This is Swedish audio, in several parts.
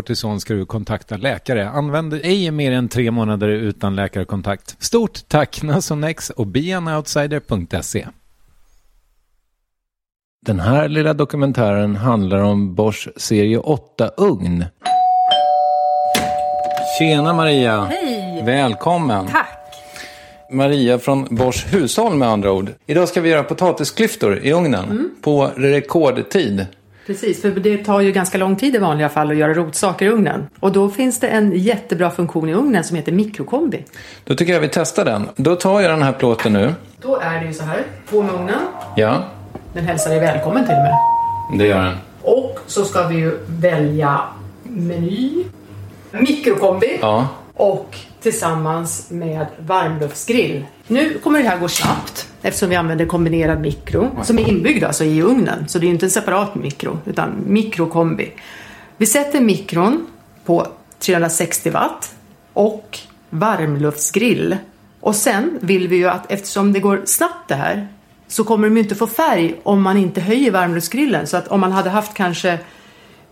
kortison ska du kontakta läkare. Använd ej mer än tre månader utan läkarkontakt. Stort tack Nasonex och beanoutsider.se. Den här lilla dokumentären handlar om Bosch serie 8-ugn. Tjena Maria! Hej! Välkommen! Tack! Maria från Bosch hushåll med andra ord. Idag ska vi göra potatisklyftor i ugnen Mm. på rekordtid. Precis, för det tar ju ganska lång tid i vanliga fall att göra rotsaker i ugnen. Och då finns det en jättebra funktion i ugnen som heter mikrokombi. Då tycker jag vi testar den. Då tar jag den här plåten nu. Då är det ju så här, på med ugnen. Ja, Den hälsar dig välkommen till och med. det gör den. Och så ska vi ju välja meny, mikrokombi Ja. och tillsammans med varmluftsgrill. Nu kommer det här gå snabbt eftersom vi använder kombinerad mikro som är inbyggd alltså i ugnen. Så det är inte en separat mikro utan mikrokombi. Vi sätter mikron på 360 watt och varmluftsgrill. Och sen vill vi ju att eftersom det går snabbt det här så kommer de ju inte få färg om man inte höjer varmluftsgrillen. Så att om man hade haft kanske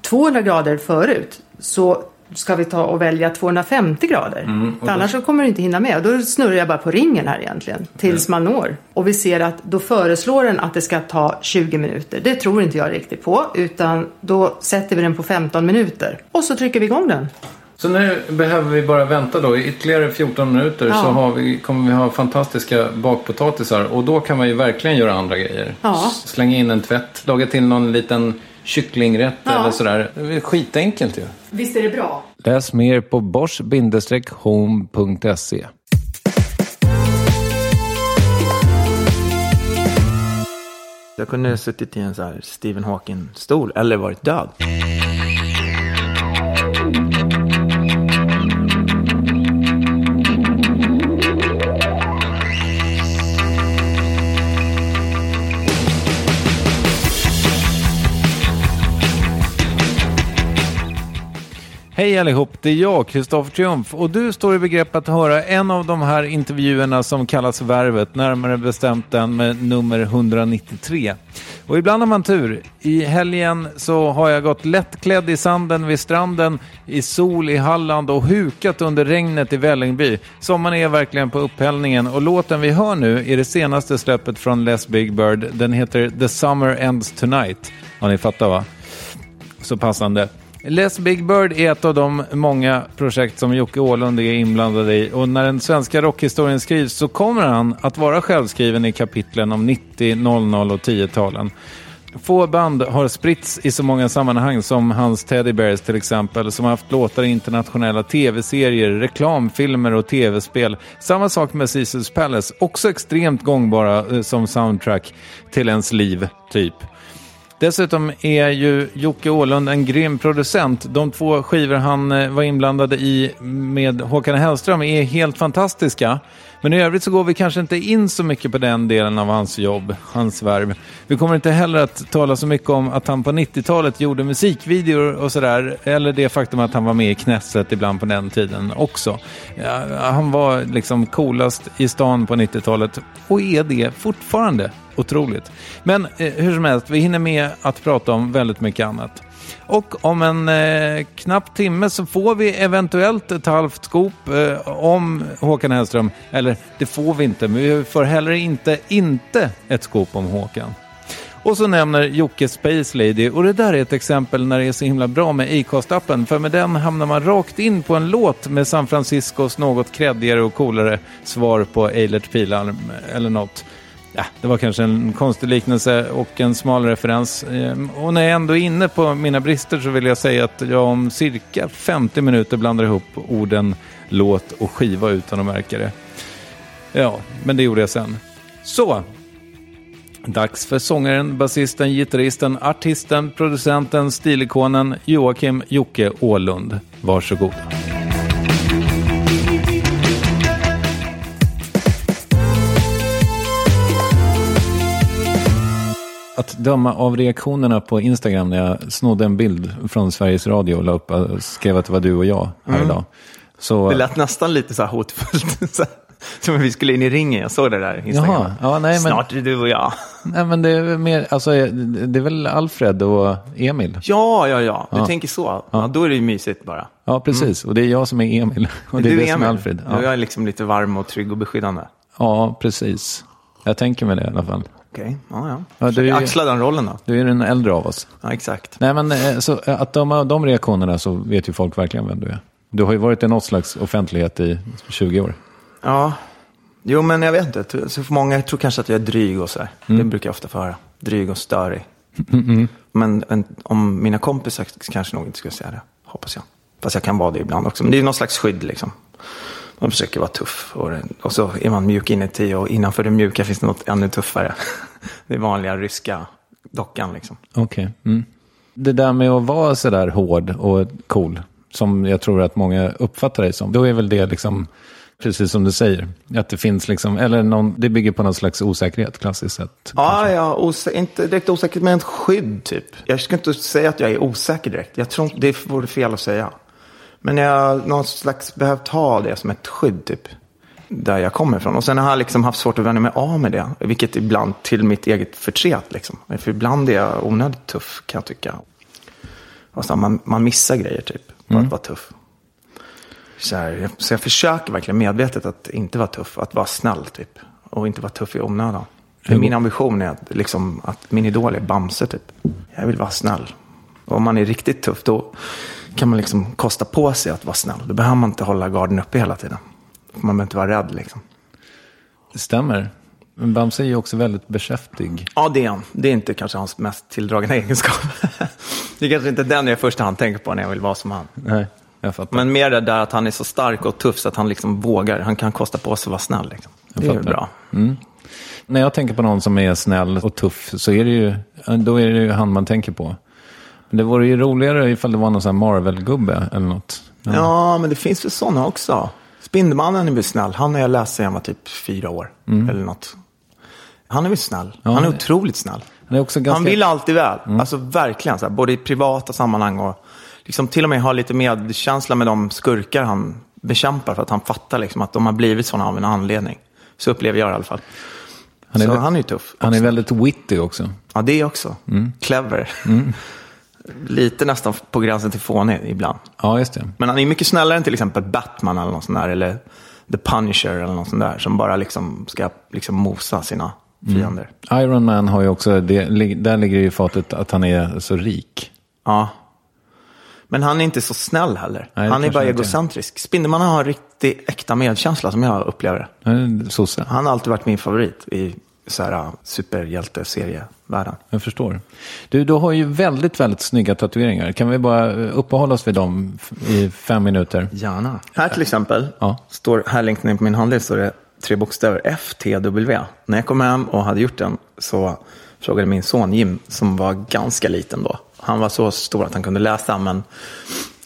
200 grader förut så ska vi ta och välja 250 grader. Mm, För annars så kommer du inte hinna med. Och då snurrar jag bara på ringen här egentligen. Tills man når. Och vi ser att då föreslår den att det ska ta 20 minuter. Det tror inte jag riktigt på. Utan då sätter vi den på 15 minuter. Och så trycker vi igång den. Så nu behöver vi bara vänta då i ytterligare 14 minuter Ja. så vi, kommer vi ha fantastiska bakpotatisar och då kan man ju verkligen göra andra grejer. Ja. Slänga in en tvätt, laga till någon liten kycklingrätt Ja. eller sådär. Det är skitenkelt ju. Visst är det bra? Läs mer på bosch-home.se. Jag kunde ha suttit i en så här Stephen Hawking-stol eller varit död. Hej allihop, det är jag, Kristoffer Triumf och du står i begrepp att höra en av de här intervjuerna som kallas Värvet, närmare bestämt den med nummer 193. Och ibland har man tur. I helgen så har jag gått lättklädd i sanden vid stranden, i sol i Halland och hukat under regnet i Vällingby. Sommaren är verkligen på upphällningen och låten vi hör nu är det senaste släppet från Les Big Bird. Den heter The Summer Ends Tonight. Ja, ni fattar va? Så passande. Les Big Bird är ett av de många projekt som Jocke Åhlund är inblandad i och när den svenska rockhistorien skrivs så kommer han att vara självskriven i kapitlen om 90, 00 och 10-talen. Få band har spritts i så många sammanhang som hans Teddy Bears till exempel, som har haft låtar i internationella tv-serier, reklamfilmer och tv-spel. Samma sak med Caesars Palace, också extremt gångbara eh, som soundtrack till ens liv, typ. Dessutom är ju Jocke Åhlund en grym producent. De två skivor han eh, var inblandade i med Håkan Hellström är helt fantastiska. Men i övrigt så går vi kanske inte in så mycket på den delen av hans jobb, hans värv. Vi kommer inte heller att tala så mycket om att han på 90-talet gjorde musikvideor och sådär. Eller det faktum att han var med i Knesset ibland på den tiden också. Ja, han var liksom coolast i stan på 90-talet och är det fortfarande. Otroligt. Men eh, hur som helst, vi hinner med att prata om väldigt mycket annat. Och om en eh, knapp timme så får vi eventuellt ett halvt skop eh, om Håkan Hellström. Eller det får vi inte, men vi får heller inte inte ett skop om Håkan. Och så nämner Jocke Space Lady och det där är ett exempel när det är så himla bra med Acast-appen för med den hamnar man rakt in på en låt med San Franciscos något kreddigare och coolare svar på Eilert Pilarm eller något. Ja, det var kanske en konstig liknelse och en smal referens. Ehm, och när jag ändå är inne på mina brister så vill jag säga att jag om cirka 50 minuter blandar ihop orden låt och skiva utan att märka det. Ja, men det gjorde jag sen. Så, Dags för sångaren, basisten, gitarristen, artisten, producenten, stilikonen Joakim Jocke Åhlund. Varsågod. Att döma av reaktionerna på Instagram när jag snodde en bild från Sveriges Radio och upp och skrev att det var du och jag här idag. Så, Det lät nästan lite så här hotfullt. så här, Som om vi skulle in i ringen. Jag såg det där Instagram. Jaha, ja, nej, men- Snart är det du och jag. nej, men det är, mer, alltså, det är väl Alfred och Emil? Ja, ja, ja. Du Ja. tänker så. Ja, då är det ju mysigt bara. Ja, precis. Och det är jag som är Emil. Och det är det som är Emil. Alfred. Ja. är liksom lite varm och trygg och beskyddande. ja, precis. Jag tänker mig det i alla fall. Okej, ja, ja. Ja, du Axla den rollen då. Du är den äldre av oss. Ja, exakt. Nej, men eh, så, eh, att döma av de reaktionerna så vet ju folk verkligen vem du är. Du har ju varit i något slags offentlighet i 20 år. Ja, jo men jag vet inte. Så för många tror kanske att jag är dryg och så här. Mm. Det brukar jag ofta få höra. Dryg och störig. Men en, om mina kompisar kanske nog inte skulle säga det. Hoppas jag. Fast jag kan vara det ibland också. Men det är ju något slags skydd liksom. Man försöker vara tuff. Och, och så är man mjuk inuti och innanför det mjuka finns det något ännu tuffare. Det är vanliga ryska dockan liksom. Okej. Mm. Det där med att vara sådär hård och cool, som jag tror att många uppfattar dig som, då är väl det liksom, precis som du säger, att det finns liksom, eller någon, det bygger på någon slags osäkerhet, klassiskt sett. Ja, ja osä- inte direkt osäker, men ett skydd typ. Jag ska inte säga att jag är osäker direkt. Jag tror det vore fel att säga. Men jag har någon slags behövt ha det som ett skydd typ. Där jag kommer ifrån. Och sen har jag liksom haft svårt att vänja mig av med det. Vilket ibland till mitt eget förtret liksom. För ibland är jag onödigt tuff kan jag tycka. Och så man, man missar grejer typ. På att vara tuff. Så, här, jag, så jag försöker verkligen medvetet att inte vara tuff, att vara snäll typ. Och inte vara tuff i onödan. För min ambition är att, liksom, att min idol är Bamse typ. Jag vill vara snäll. Och om man är riktigt tuff då kan man liksom kosta på sig att vara snäll. Då behöver man inte hålla garden uppe hela tiden. Man behöver inte vara rädd liksom. Det stämmer. Men Bamse är ju också väldigt beskäftig. Ja, det är han. Det är inte kanske hans mest tilldragande egenskap. det är kanske inte den jag i första hand tänker på när jag vill vara som han. Nej, jag fattar. Men mer det där att han är så stark och tuff så att han liksom vågar. Han kan kosta på sig att vara snäll. Liksom. Det är ju bra. När jag tänker på någon som är snäll och tuff så är det ju, då är det ju han man tänker på. Men det vore ju roligare ifall det var någon sån här Marvel-gubbe eller något. Ja. men det finns väl sådana också. Spindelmannen är väl snäll. Han har jag läst sedan jag var typ fyra år. Eller något. Han är väl snäll. han är otroligt snäll. Han är också ganska... Han vill alltid väl. Alltså verkligen. Så här, både i privata sammanhang och liksom till och med ha lite medkänsla med de skurkar han bekämpar. För att han fattar liksom att de har blivit sådana av en anledning. Så upplever jag det i alla fall. Han är så väl- han är ju tuff. Han är väldigt witty också. Ja, det också. Clever. Lite nästan på gränsen till fånig ibland. Ja, just det. Men han är mycket snällare än till exempel Batman eller något sånt där. Eller The Punisher eller något sånt där. Som bara liksom ska liksom mosa sina fiender. Iron Man har ju också, det, där ligger det i fatet att han är så rik. Ja. Men han är inte så snäll heller. Nej, han är bara är. egocentrisk. Spindelmannen har riktigt äkta medkänsla som jag upplever det. Sosse. Han har alltid varit min favorit i så här uh, superhjälte-serievärlden. Jag förstår. Du, du har ju väldigt, väldigt snygga tatueringar. Kan vi bara eh, uppehålla oss vid dem i fem minuter? Gärna. Här till exempel, Ja. står, här längst ner på min handled står det tre bokstäver FTW. När jag kom hem och hade gjort den så frågade min son Jim, som var ganska liten då. Han var så stor att han kunde läsa, men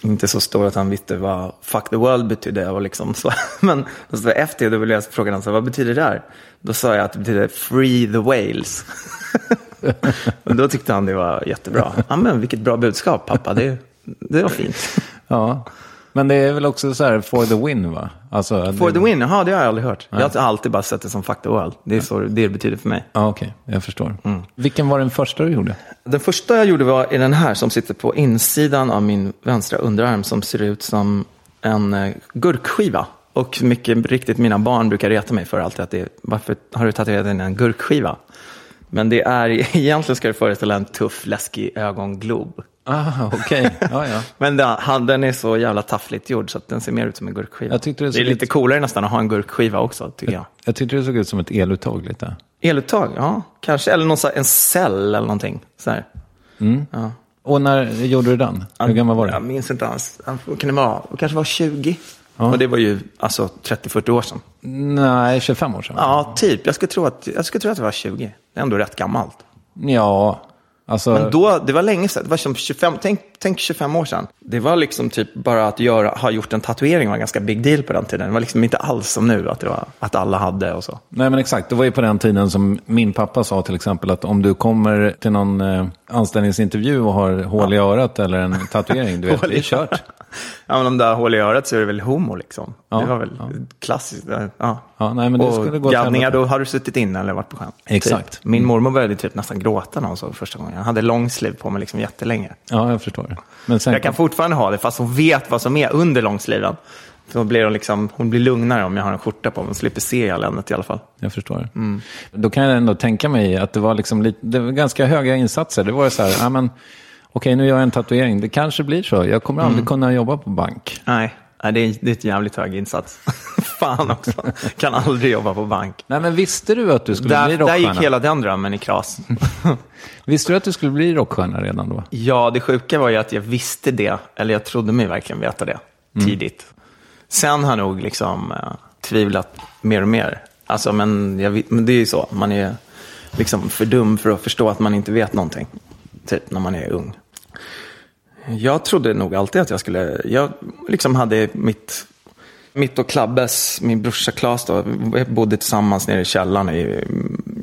inte så stor att han visste vad fuck the world betydde. Och liksom så. Men så efter det ville jag frågade honom, vad betyder det där? Då sa jag att det betyder free the whales. och då tyckte han det var jättebra. Ja, men vilket bra budskap pappa, det, det var fint. Ja. Men det är väl också så här for the win, va? Alltså, For det... the win, jaha det har jag aldrig hört. Jag har alltid bara sett det som fuck the world. Det är så det betyder för mig. Ja, okej. Jag förstår. Mm. Vilken var den första du gjorde? Den första jag gjorde var i den här som sitter på insidan av min vänstra underarm som ser ut som en eh, gurkskiva. Och mycket riktigt, mina barn brukar reta mig för alltid att det är, varför har du tatuerat in en gurkskiva? Men det är, egentligen ska det föreställa en tuff, läskig ögonglob. Ah, okej. Ja, ja. Men den, den är så jävla taffligt gjord så att den ser mer ut som en gurkskiva. Jag det det, är lite ut- coolare nästan att ha en gurkskiva också, tycker jag. Jag tyckte det såg ut som ett eluttag lite. Eluttag, ja. Kanske, eller någon, här- en cell eller någonting. Så här. Och när gjorde du den? Hur gammal var Jag du? minns inte alls. Kan det vara? Det kanske var 20. Och det var ju alltså 30-40 år sedan. Nej, 25 år sedan. Ja, typ. Jag skulle tro att, jag skulle tro att det var 20. Det är ändå rätt gammalt. Ja, alltså... Men då, det var länge sedan. Det var som 25, tänk, tänk 25 år sedan. Det var liksom typ bara att göra, ha gjort en tatuering var en ganska big deal på den tiden. Det var liksom inte alls som nu, att, det var, att alla hade och så. Nej men exakt, det var ju på den tiden som min pappa sa till exempel att om du kommer till någon eh, anställningsintervju och har hål i örat eller en tatuering, du vet, det är kört. Ja, men om det hål i örat så är det väl homo liksom. Ja, det var väl ja. klassiskt. Ja. Ja, nej, men det skulle gå och gaddningar, då har du suttit inne eller varit på sjön. Exakt. Typ. Min mormor började typ nästan gråta när hon såg första gången. Jag hade långsliv på mig liksom jättelänge. Ja, jag förstår. Men sen, Jag kan fortfarande ha det, fast hon vet vad som är under långsliven. Då blir hon, liksom, hon blir lugnare om jag har en skjorta på mig. Hon slipper se eländet i alla fall. jag förstår. Mm. Då kan jag ändå tänka mig att det var, liksom lite, det var ganska höga insatser. Det var så här, ja, men, okej nu gör jag en tatuering, det kanske blir så. Jag kommer Mm. aldrig kunna jobba på bank. Nej, nej det, är, det är ett jävligt hög insats. Fan också. Kan aldrig jobba på bank. Nej, men visste du att du skulle bli Där, där rockstjärna? gick hela den drömmen i kras. Visste du att du skulle bli rockstjärna redan då? Ja, det sjuka var ju att jag visste det, eller jag trodde mig verkligen veta det, tidigt. Sen har jag nog liksom eh, tvivlat mer och mer. Alltså, men, jag, men det är ju så, man är liksom för dum för att förstå att man inte vet någonting. Typ när man är ung. Jag trodde nog alltid att jag skulle, jag liksom hade mitt, mitt och Klabbes, min brorsa Klas då, vi bodde tillsammans nere i källaren i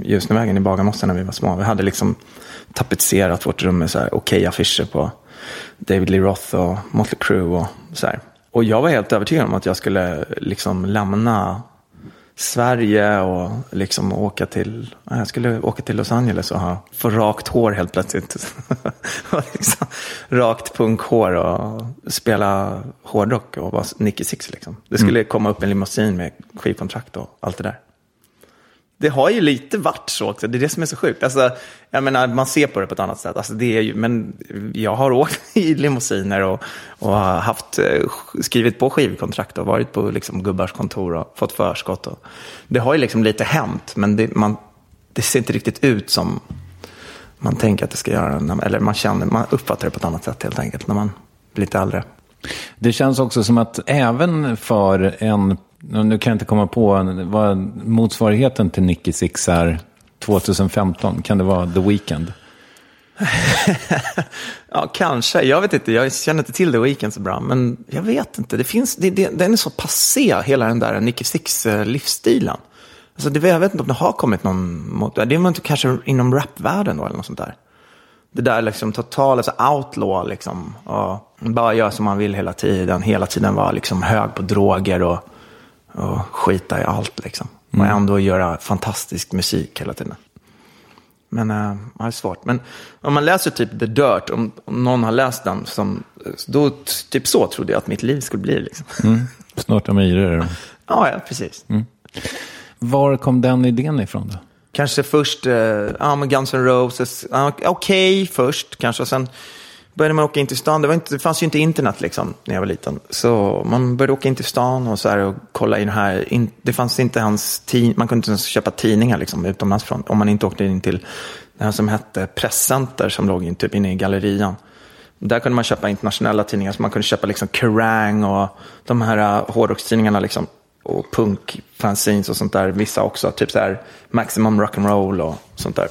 Ljusnevägen i Bagarmossen när vi var små. Vi hade liksom tapetserat vårt rum med så här okej affischer på David Lee Roth och Motley Crue och så här. Och jag var helt övertygad om att jag skulle liksom lämna Sverige och liksom åka till, jag skulle åka till Los Angeles och ha, få rakt hår helt plötsligt. liksom, rakt punkhår och spela hårdrock och vara Nicky Six liksom. Det skulle komma upp en limousin med skivkontrakt och allt det där. Det har ju lite varit så också, det är det som är så sjukt. Alltså, jag menar, man ser på det på ett annat sätt. Alltså, det är ju, men jag har åkt i limousiner och, och haft, eh, skrivit på skivkontrakt och varit på liksom, gubbars kontor och fått förskott. Och, det har ju liksom lite hänt, men det, man, det ser inte riktigt ut som man tänker att det ska göra. Eller man, känner, man uppfattar det på ett annat sätt helt enkelt när man blir lite äldre. Det känns också som att även för en, nu kan jag inte komma på vad motsvarigheten till Nicky Six är 2015, kan det vara The Weeknd? Ja, kanske. Jag vet inte. Jag känner inte till The Weeknd så bra. Men jag vet inte. Det finns, det, det, den är så passé, hela den där Nicky Six-livsstilen. Eh, alltså, det, jag vet inte om det har kommit någon mot det. är inte kanske inom rapvärlden då, eller något sånt där. Det där liksom totala alltså outlaw, liksom. Och bara göra som man vill hela tiden. Hela tiden vara liksom hög på droger och, och skita i allt, liksom. Och ändå göra fantastisk musik hela tiden. Men äh, det är svårt. Men om man läser typ The Dirt, om, om någon har läst den, som, då typ så trodde jag att mitt liv skulle bli. Liksom. Snart om myror. Ja, ja, precis. Var kom den idén ifrån då? Kanske först eh, ja, men Guns N' Roses, ja, okej först kanske. Och sen började man åka in till stan. Det, var inte, det fanns ju inte internet liksom, när jag var liten. Så man började åka in till stan och, så här, och kolla in här. In, det fanns inte hans tid, man kunde inte ens köpa tidningar liksom, utomlands från. Om man inte åkte in till det här som hette Presscenter som låg in, typ inne i gallerian. Där kunde man köpa internationella tidningar, så man kunde köpa liksom Kerrang och de här uh, hårdrockstidningarna liksom. Och punkfanzines och sånt där, vissa också. Typ så här Maximum Rock'n'Roll och sånt där.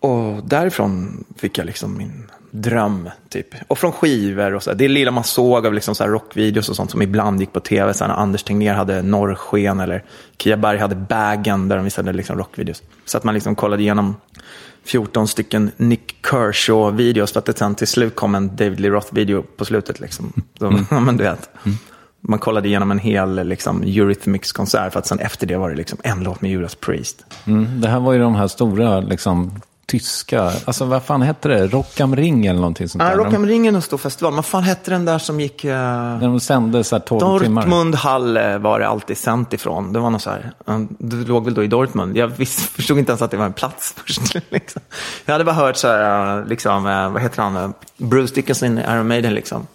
Och därifrån fick jag liksom min dröm, typ. Och från skivor och så. Det lilla man såg av liksom så här rockvideos och sånt som ibland gick på tv. Så när Anders Tegnér hade Norrsken eller Kia Berg hade Bagen där de visade liksom rockvideos. Så att man liksom kollade igenom 14 stycken Nick Kershaw-videos för att det sen till slut kom en David Lee Roth-video på slutet. Liksom. Så, ja, men du vet. Man kollade igenom en hel liksom, Eurythmics-konsert för att sen efter det var det liksom en låt med Judas Priest. Mm, det här var ju de här stora, liksom, tyska, alltså vad fan hette det? Rock am Ring eller någonting sånt där. Rock am Ring är en stor festival. Men fan hette den där som gick... Uh... När de sände så här 12 timmar. Dortmund Halle var det alltid sänt ifrån. Det var något så här, eh, det låg väl då i Dortmund. Jag visst, förstod inte ens att det var en plats först. Liksom. Jag hade bara hört så här, eh, liksom, eh, vad heter han, eh, Bruce Dickinson i Iron Maiden liksom.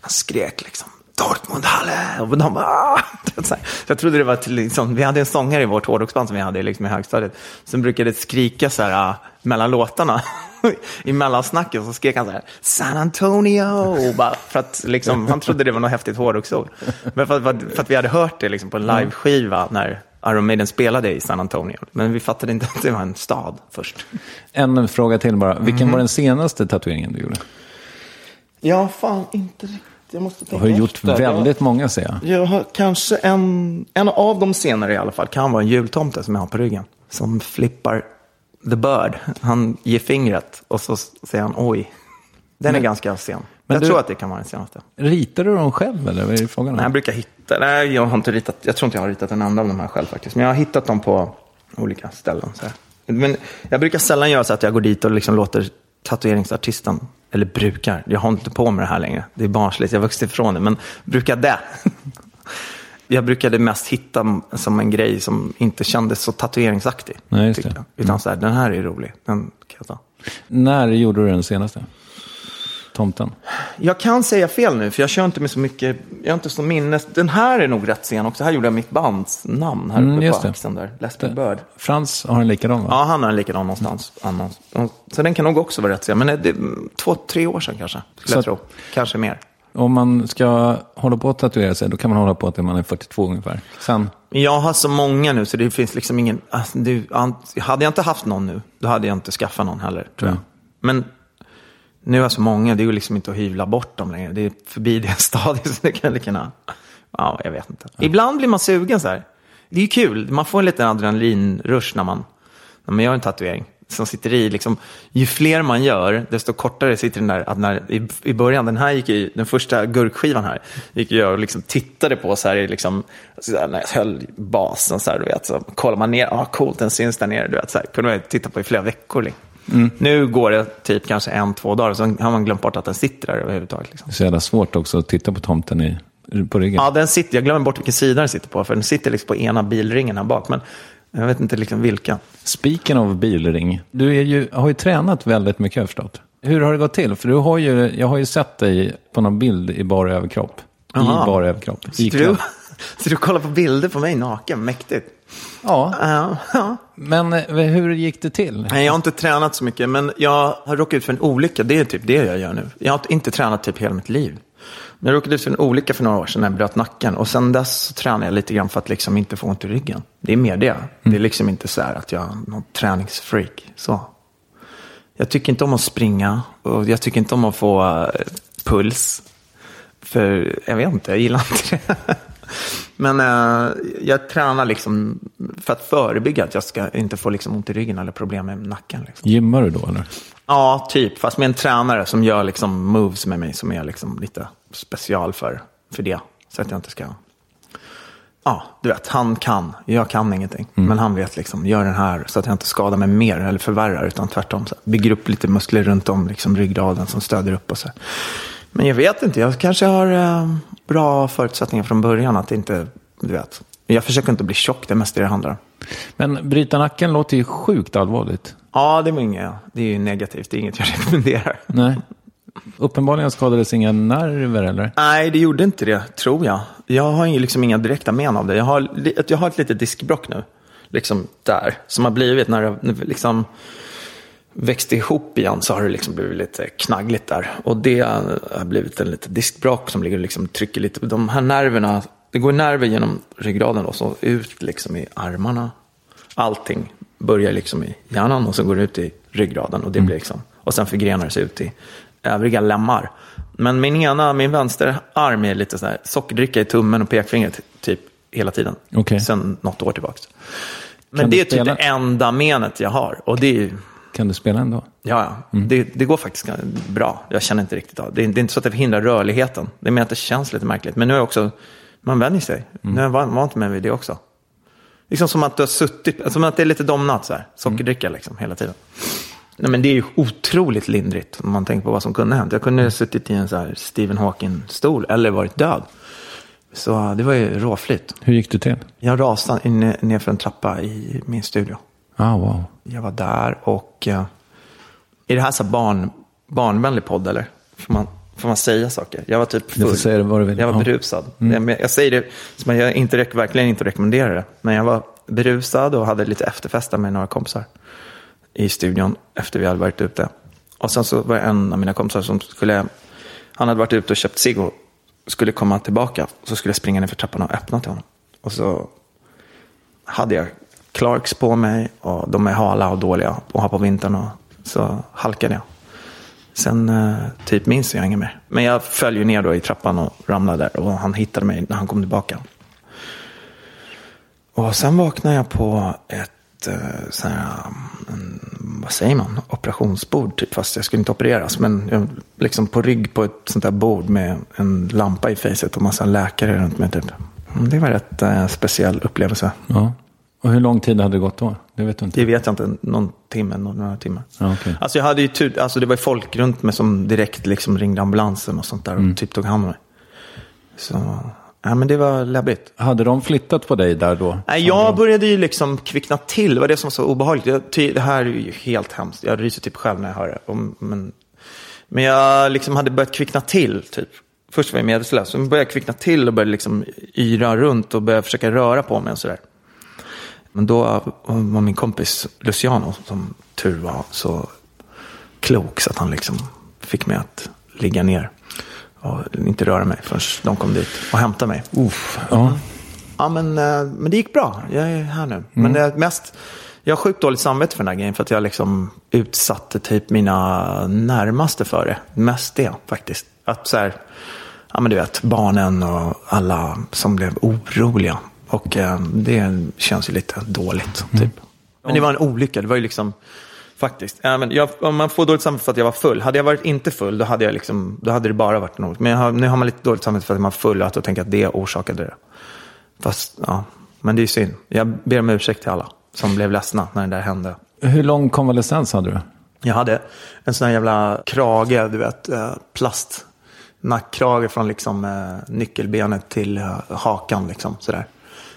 Han skrek liksom. Dortmund Halle! Och de bara, "Ah!" Så jag trodde det var till, liksom, vi hade en sångare i vårt hårdrocksband som vi hade liksom, i högstadiet. Som brukade skrika så här, ah, mellan låtarna. I mellansnacket så skrek han så här, San Antonio! Bara för att liksom, han trodde det var något häftigt hårdrocksord. Men för, att- för att vi hade hört det liksom, på en liveskiva när Iron Maiden spelade i San Antonio. Men vi fattade inte att det var en stad först. En fråga till bara. Vilken Mhm. var den senaste tatueringen du gjorde? Ja, fan inte riktigt. Jag måste Du tänka har gjort efter. väldigt många ser jag. Jag har kanske en, en av de senare i alla fall kan vara en jultomte som jag har på ryggen. Som flippar the bird. Han ger fingret och så säger han oj. Den är ganska sen. men jag du- tror att det kan vara den senaste. Ritar du dem själv eller vad är frågan? Nej, jag brukar hitta, nej jag har inte ritat, jag tror inte jag har ritat en enda av de här själv faktiskt. Men jag har hittat dem på olika ställen. Så här. Men jag brukar sällan göra så att jag går dit och liksom låter tatueringsartisten, eller brukar, jag har inte på med det här längre. Det är barnsligt, jag har vuxit ifrån det, men brukar det. Jag brukade mest hitta som en grej som inte kändes så tatueringsaktig. Nej, just det. Mm. Utan så här, den här är rolig, den kan jag ta. När gjorde du den senaste? Tomten? Jag kan säga fel nu, för jag kör inte med så mycket, jag har inte så minnes. Den här är nog rätt sen också. Här gjorde jag mitt bands namn här Mm, uppe på axeln där. Leslie Bird. Frans har en likadan va? Ja, han har en likadan någonstans. annars. Och- Så den kan nog också vara rätt sen. Men det är två, tre år sedan kanske, skulle jag Så- tro. Kanske mer. Om man ska hålla på att tatuera sig, då kan man hålla på till man är 42 ungefär. Sen, Jag har så många nu, så det finns liksom ingen... Alltså, det, hade jag inte haft någon nu, då hade jag inte skaffat någon heller, tror jag. Mm. Men nu har jag så många, det är ju liksom inte att hyvla bort dem längre. Det är förbi det stadiet, så det kan lika gärna... Ja, jag vet inte. Ibland blir man sugen så här. Det är ju kul, man får en liten adrenalinrush när man, när man gör en tatuering. Som sitter i. Liksom, ju fler man gör, desto kortare sitter den där. Att när, i, I början, den här gick ju, den första gurkskivan här, gick jag och liksom tittade på så här, liksom, så här, när jag höll basen, så här, du vet, så kollar man ner, ah, coolt, den syns där nere, du vet, så här, kunde man titta på i flera veckor. Liksom. Mm. Nu går det typ kanske en, två dagar, så har man glömt bort att den sitter där överhuvudtaget. Liksom. Det är så jävla svårt också att titta på tomten i, på ryggen. Ja, den sitter, jag glömmer bort vilken sida den sitter på, för den sitter liksom på ena bilringen här bak. Men jag vet inte liksom vilka. Spiken av bilring. Du ju, har ju tränat väldigt mycket jag förstått. Hur har det gått till? För du har ju, jag har ju sett dig på någon bild i bara överkropp. Aha. I bara överkropp. Så du, så du kollar på bilder på mig naken? Mäktigt. Ja. Ja, ja. Men eh, hur gick det till? Nej, jag har inte tränat så mycket, men jag har råkat ut för en olycka. Det är typ det jag gör nu. Jag har inte tränat typ hela mitt liv. Men jag råkade ut för en olycka för några år sedan när jag bröt nacken. Och sen dess så tränar jag lite grann för att liksom inte få ont i ryggen. Det är mer det. Mm. Det är liksom inte så här att jag är någon träningsfreak. Så. Jag tycker inte om att springa och jag tycker inte om att få uh, puls. För jag vet inte, jag gillar inte det. Men uh, jag tränar liksom för att förebygga att jag ska inte få liksom ont i ryggen eller problem med nacken. Liksom. Gymmar du då eller? Ja, typ. Fast med en tränare som gör liksom moves med mig som är liksom lite special för, för det. Så att jag inte ska... Ja, du vet, han kan. Jag kan ingenting. Mm. Men han vet liksom, gör den här så att jag inte skadar mig mer eller förvärrar. Utan tvärtom, så bygger upp lite muskler runt om liksom, ryggraden som stöder upp och så. Men jag vet inte, jag kanske har eh, bra förutsättningar från början att inte, du vet. Jag försöker inte bli tjock, det är mest det det handlar om. Men bryta nacken låter ju sjukt allvarligt. Ja, det, var inget, det är ju negativt. Det är inget jag rekommenderar. Nej. Uppenbarligen skadades inga nerver eller? Nej, det gjorde inte det, tror jag. Jag har liksom inga direkta men av det. Jag har, jag har ett litet diskbrock nu. Liksom där. Som har blivit när det liksom växte ihop igen så har det liksom blivit lite knaggligt där. Och det har blivit en liten diskbrock som ligger och liksom trycker lite. De här nerverna, det går nerver genom ryggraden och så ut liksom i armarna. Allting börjar liksom i hjärnan och så går det ut i ryggraden. Och, det blir liksom, och sen förgrenar det sig ut i övriga lemmar. Men min ena, min vänster arm är lite så här sockerdricka i tummen och pekfingret typ hela tiden. Okay. Sen något år tillbaka. Men det är typ det enda menet jag har. Och det är, kan du spela ändå? Ja, ja. Mm. Det, det, går faktiskt bra. Jag känner inte riktigt av det. Det är inte så att det förhindrar rörligheten. Det är mer att det känns lite märkligt. Men nu är också, man vänjer sig. Mm. Nu är jag vant med vid det också. Liksom som att du har suttit, som att det är lite domnat så här. Sockerdricka liksom hela tiden. Nej, men det är ju otroligt lindrigt om man tänker på vad som kunde hänt. Jag kunde ha suttit i en så här Stephen Hawking-stol eller varit död. Så det var ju råflytt. Hur gick det till? Jag rasade ner för en trappa i min studio. Ah, wow. Jag var där och... Uh, är det här så barn, barnvänlig podd eller? Får man, får man säga saker? Jag var typ full. Du får säga det vad du vill. Jag var berusad. Mm. Jag, jag, säger det som jag inte, verkligen inte rekommenderar det. Men jag var berusad och hade lite efterfesta med några kompisar i studion efter vi hade varit ute. Och sen så var det en av mina kompisar som skulle, han hade varit ute och köpt cigg och skulle komma tillbaka. Så skulle jag springa ner för trappan och öppna till honom. Och så hade jag Clarks på mig och de är hala och dåliga och har på vintern. Och så halkade jag. Sen eh, typ minns jag inget mer. Men jag föll ju ner då i trappan och ramlade där och han hittade mig när han kom tillbaka. Och sen vaknade jag på ett eh, sån här, en, vad säger man, operationsbord. Typ, fast jag skulle inte opereras. Men jag, liksom på rygg på ett sånt där bord med en lampa i facet och massa läkare runt mig. Typ. Mm, det var en rätt eh, speciell upplevelse. Ja. Och hur lång tid hade det gått då? Det vet du inte. Det vet jag inte. Någon timme, några timmar. Ja, okay. Alltså jag hade ju tur, alltså det var folk runt mig som direkt liksom ringde ambulansen och sånt där. Och mm. typ tog hand om mig. Så Ja, men det var läbbigt. Hade de flyttat på dig där då? Nej, jag började ju liksom kvickna till. Det var det som var så obehagligt. det här är ju helt hemskt. Jag ryser typ själv när jag hör det. Men, men jag liksom hade börjat kvickna till, typ. Först var jag medvetslös, sen började jag kvickna till och började liksom yra runt och började försöka röra på mig och sådär. Men då var min kompis Luciano, som tur var, så klok så att han liksom fick mig att ligga ner och inte röra mig förrän de kom dit och hämtade mig. Uff, ja. ja, men, eh, men det gick bra. Jag är här nu. Mm. Men det mest, jag har sjukt dåligt samvete för den här grejen för att jag liksom utsatte typ mina närmaste för det. Mest det faktiskt. Att så här, ja men du vet, barnen och alla som blev oroliga. Och eh, det känns ju lite dåligt, mm. typ. Men det var en olycka. Det var ju liksom Faktiskt. Ja, men jag, om man får dåligt samvete för att jag var full. Hade jag varit inte full, då hade, jag liksom, då hade det bara varit något. Men har, nu har man lite dåligt samvete för att man var full och att jag tänker att det orsakade det. Fast, ja, men det är synd. Jag ber om ursäkt till alla som blev ledsna när det där hände. Hur lång konvalescens hade du? Jag hade en sån här jävla krage, du vet, eh, plast. Nackkrage från liksom eh, nyckelbenet till eh, hakan liksom sådär.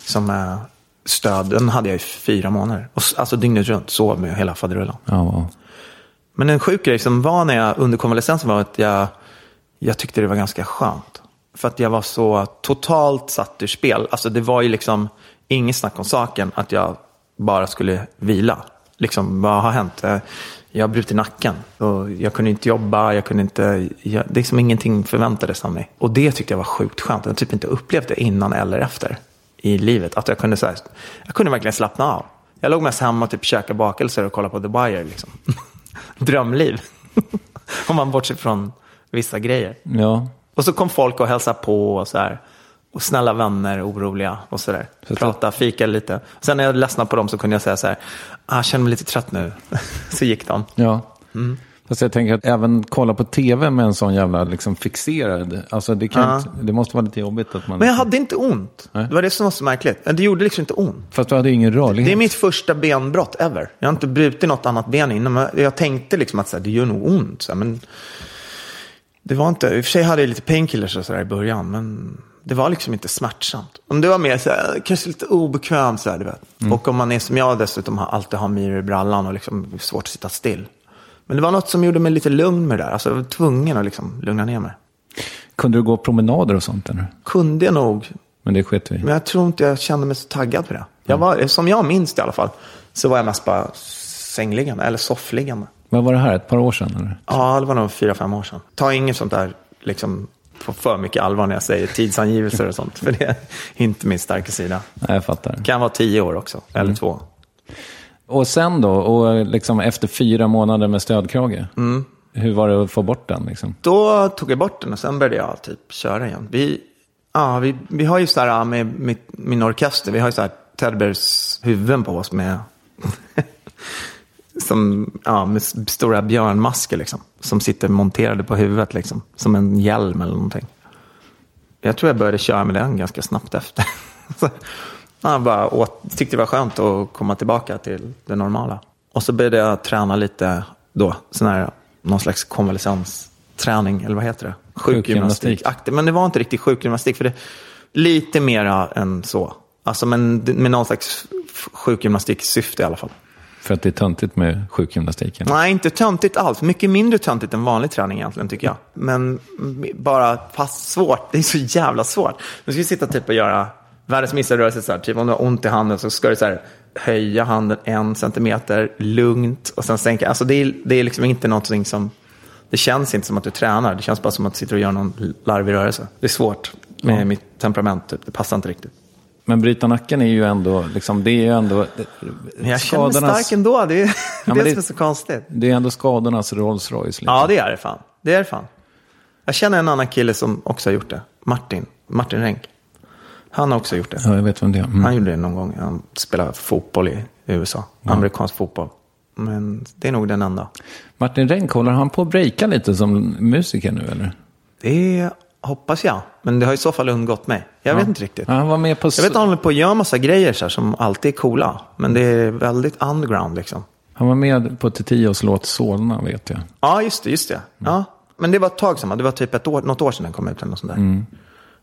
Som eh, stöd, den hade jag i fyra månader. Och, alltså dygnet runt, sov med hela faderullan. Ja, wow. Men en sjuk grej som var när jag under konvalescensen var att jag, jag tyckte det var ganska skönt. För att jag var så totalt satt ur spel. Alltså det var ju liksom inget snack om saken att jag bara skulle vila. Liksom, vad har hänt? Jag, jag har brutit nacken. Och jag kunde inte jobba, jag kunde inte... Jag, det är liksom ingenting förväntades av mig. Och det tyckte jag var sjukt skönt. Jag har typ inte upplevt det innan eller efter i livet. Att jag kunde, så här, jag kunde verkligen slappna av. Jag låg mest hemma och typ käkade bakelser och kollade på The Wire. Liksom. Drömliv. Om man bortser från vissa grejer. Ja. Och så kom folk och hälsade på och så här. Och snälla vänner, oroliga och så där. Så Prata, fika lite. Sen när jag ledsnade på dem så kunde jag säga så här. Ah, jag känner mig lite trött nu. så gick de. Ja. Fast jag tänker att även kolla på tv med en sån jävla liksom fixerad. Alltså det, kan Ja. inte, det måste vara lite jobbigt att man... Men jag hade inte ont. Nej. Det var det som var så märkligt. Det gjorde liksom inte ont. Fast du hade ingen rörlighet. Det är mitt första benbrott ever. Jag har inte brutit något annat ben innan. Men jag tänkte liksom att så här, det gör nog ont. Så här, men det var inte, i och för sig hade jag lite painkillers och så där i början. Men det var liksom inte smärtsamt. Om det var mer så här, kanske lite obekvämt så här, du vet. Och om man är som jag dessutom alltid har myror i brallan och liksom svårt att sitta still. Men det var något som gjorde mig lite lugn med det där. Alltså jag var tvungen att liksom lugna ner mig. Kunde du gå promenader och sånt? Eller? Kunde jag nog, Men det sket vi men jag tror inte jag kände mig så taggad på det. Jag var, som jag minns det i alla fall, så var jag mest bara sängliggande, eller soffliggande. Vad var det här? Ett par år sedan? Eller? Ja, det var nog fyra, fem år sedan. Ta inget sånt där liksom, på för mycket allvar när jag säger tidsangivelser och sånt. För det är inte min starka sida. Nej, jag fattar. Det kan vara tio år också, eller två. Och sen då? Och liksom efter fyra månader med stödkrage? Mm. Hur var det att få bort den? Liksom? Då tog jag bort den och sen började jag typ köra igen. Vi, ja, vi, vi har ju så här med mitt, min orkester, vi har ju så här Tedbergs huvuden på oss med, som, ja, med stora björnmasker liksom. Som sitter monterade på huvudet liksom. Som en hjälm eller någonting. Jag tror jag började köra med den ganska snabbt efter. Ja, bara åt, tyckte det var skönt att komma tillbaka till det normala. Och så började jag träna lite då, sån här, någon slags konvalescensträning, eller vad heter det? Sjukgymnastik. Aktiv. Men det var inte riktigt sjukgymnastik, för det lite mera än så. Alltså men med någon slags sjukgymnastiksyfte i alla fall. För att det är töntigt med sjukgymnastiken? Nej, inte töntigt alls. Mycket mindre töntigt än vanlig träning egentligen, tycker jag. Men bara fast svårt. Det är så jävla svårt. Nu ska vi sitta typ och göra världens minsta rörelse. Så här. Typ om du har ont i handen så ska du så här, höja handen en centimeter lugnt och sen sänka. Alltså det är, det är liksom inte någonting som... Det känns inte som att du tränar. Det känns bara som att du sitter och gör någon larvig rörelse. Det är svårt med Ja. mitt temperament. Typ. Det passar inte riktigt. Men bryta nacken är ju ändå, liksom, det är ju ändå... Men jag känner mig stark ändå. Det är det, men som det- är så konstigt. Det är ändå skadornas Rolls Royce. Liksom. Ja, det är det fan. Det är det fan. Jag känner en annan kille som också har gjort det. Martin. Martin Renck. Han har också gjort det. Ja, jag vet vem det är. Mm. Han gjorde det någon gång. Han spelade fotboll i USA. Amerikansk fotboll. Men det är nog den enda. Martin Renck, håller han på att breaka lite som musiker nu eller? Det hoppas jag. Men det har i så fall undgått mig. Jag vet inte riktigt. Ja, han var med på... Jag vet att han håller på att göra massa grejer så här, som alltid är coola. Men det är väldigt underground liksom. Han var med på Titios låt Solna, vet jag. Ja, just det. Just det. Ja. Men det var ett tag sedan. Det var typ ett år, något år sedan den kom ut. Eller något sånt där.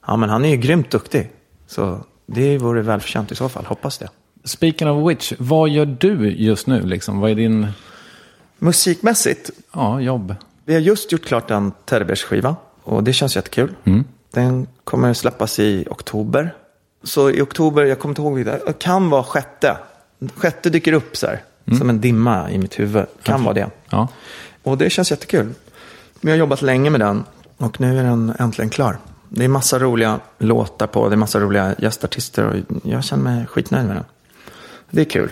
Ja, men han är ju grymt duktig. Så det vore välförtjänt i så fall. Hoppas det. Speaking of which, vad gör du just nu? Liksom? Vad är din Musikmässigt. ja, jobb? Vi har just gjort klart en Teddybears-skiva. Och det känns jättekul. Den kommer släppas i oktober. Så i oktober, jag kommer inte ihåg vilket, det kan vara sjätte. Sjätte dyker upp så här. Som en dimma i mitt huvud. Kan vara det. Ja. Och det känns jättekul. Vi har jobbat länge med den och nu är den äntligen klar. Det är massa roliga låtar på, det är massa roliga gästartister och jag känner mig skitnöjd med den. Det är kul.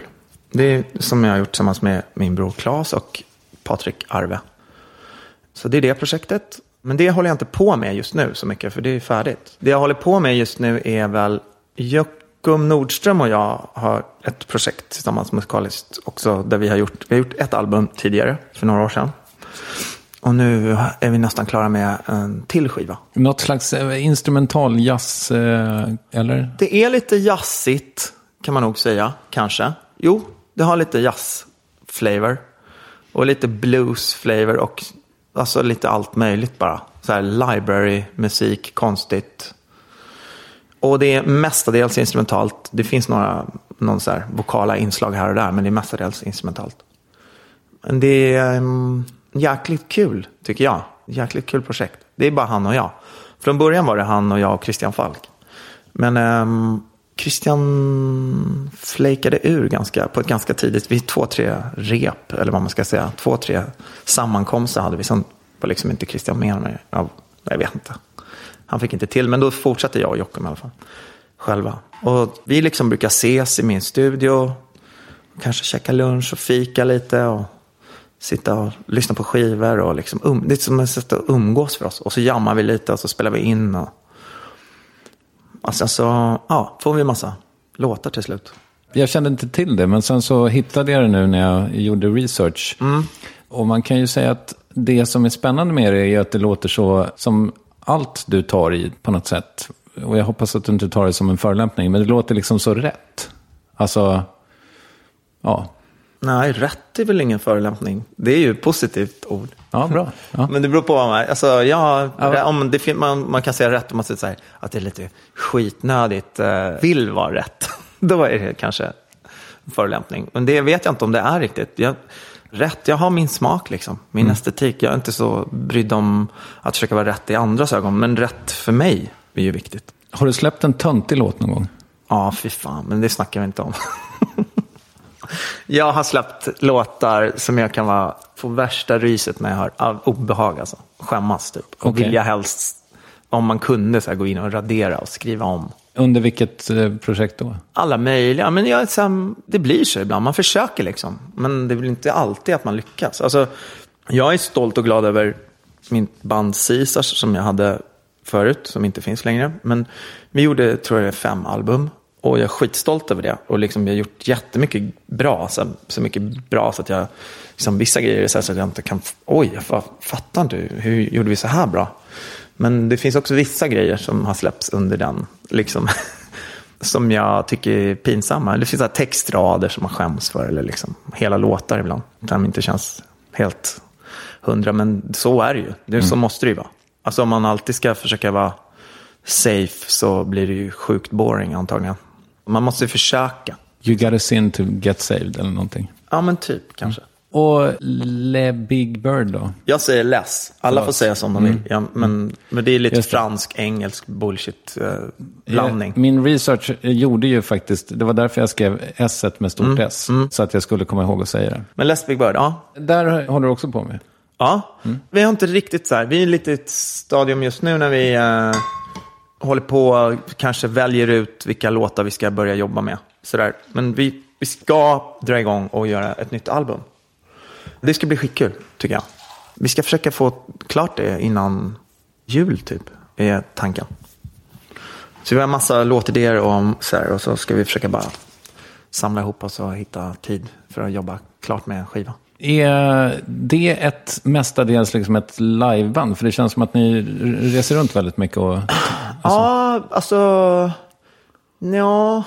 Det är som jag har gjort tillsammans med min bror Claes och Patrik Arve. Så det är det projektet. Men det håller jag inte på med just nu så mycket, för det är färdigt. Det jag håller på med just nu är väl, Jockum Nordström och jag har ett projekt tillsammans musikaliskt också. Där vi har gjort, vi har gjort ett album tidigare, för några år sedan. Och nu är vi nästan klara med en till skiva. Något slags eh, instrumental jazz, eh, eller? Det är lite jazzigt, kan man nog säga, kanske. Jo, det har lite jazz-flavor. Och lite blues-flavor och alltså lite allt möjligt bara. Så här library-musik, konstigt. Och det är mestadels instrumentalt. Det finns några någon så här vokala inslag här och där, men det är mestadels instrumentalt. Men det är um, jäkligt kul, tycker jag. Jäkligt kul projekt. Det är bara han och jag. Från början var det han och jag och Christian Falk. Men um, Christian flakade ur ganska, på ett ganska tidigt, vid två, tre rep, eller vad man ska säga. Två, tre sammankomster hade vi. Sen var liksom inte Christian med mig. Ja, jag vet inte. Han fick inte till, men då fortsatte jag och Jockum i alla fall. Själva. Och vi liksom brukar ses i min studio. Kanske käka lunch och fika lite. Och sitta och lyssna på skivor. Och liksom um, det är som ett sätt att umgås för oss. Och så jammar vi lite och så spelar vi in. Och, och sen så ja, får vi massa låtar till slut. Jag kände inte till det, men sen så hittade jag det nu när jag gjorde research. Mm. Och man kan ju säga att det som är spännande med det är att det låter så som allt du tar i på något sätt. Och jag hoppas att du inte tar det som en förolämpning, men det låter liksom så rätt. Alltså, ja. Nej, rätt är väl ingen förolämpning. Det är ju ett positivt ord. Ja, bra. Ja. Men det beror på vad man... Alltså, ja, om det, man, man kan säga rätt om man säger så här, att det är lite skitnödigt, eh, vill vara rätt. Då är det kanske en förolämpning. Men det vet jag inte om det är riktigt. Jag, rätt, jag har min smak liksom. Min Mm. estetik. Jag är inte så brydd om att försöka vara rätt i andras ögon. Men rätt för mig är ju viktigt. Har du släppt en töntig låt någon gång? Ja, fy fan. Men det snackar vi inte om. jag har släppt låtar som jag kan vara, få värsta ryset när jag hör. Av obehag alltså. Skämmas typ. Och Okej. vilja helst, om man kunde, så här, gå in och radera och skriva om. Under vilket eh, projekt då? Alla möjliga. Men jag, så här, det blir så ibland. Man försöker liksom. Men det blir inte alltid att man lyckas. Alltså, jag är stolt och glad över min band Caesars som jag hade förut, som inte finns längre. Men vi gjorde, tror jag, fem album. Och jag är skitstolt över det. Och liksom, jag har gjort jättemycket bra. Så, så mycket bra så att jag, liksom, vissa grejer är så, här, så att jag inte kan, oj, jag fa- fattar inte, hur gjorde vi så här bra? Men det finns också vissa grejer som har släppts under den, liksom, som jag tycker är pinsamma. Det finns så här textrader som man skäms för, eller liksom hela låtar ibland. Som inte känns helt hundra, men så är det ju. Det, Så måste det ju vara. Alltså om man alltid ska försöka vara safe så blir det ju sjukt boring antagligen. Man måste försöka. You got a sin to get saved eller någonting. Ja, men typ kanske. Och Le Big Bird då? Jag säger less. Alla får säga som de vill. Ja, men, men det är lite Just det. fransk, engelsk bullshit-blandning. Eh, Min research gjorde ju faktiskt, det var därför jag skrev S med stort S. Så att jag skulle komma ihåg att säga det. men Less Big Bird, ja. Där håller du också på med. Ja, vi har inte riktigt så här. Vi är lite i ett stadium just nu när vi eh, håller på, kanske väljer ut vilka låtar vi ska börja jobba med. Sådär. Men vi, vi ska dra igång och göra ett nytt album. Det ska bli skitkul, tycker jag. Vi ska försöka få klart det innan jul, typ, är tanken. Så vi har en massa låtidéer och, så här, och så ska vi försöka bara samla ihop oss och hitta tid för att jobba klart med en skiva. Är det ett mestadels liksom ett liveband? För det känns som att ni reser runt väldigt mycket. Och, Ja, alltså... Ja,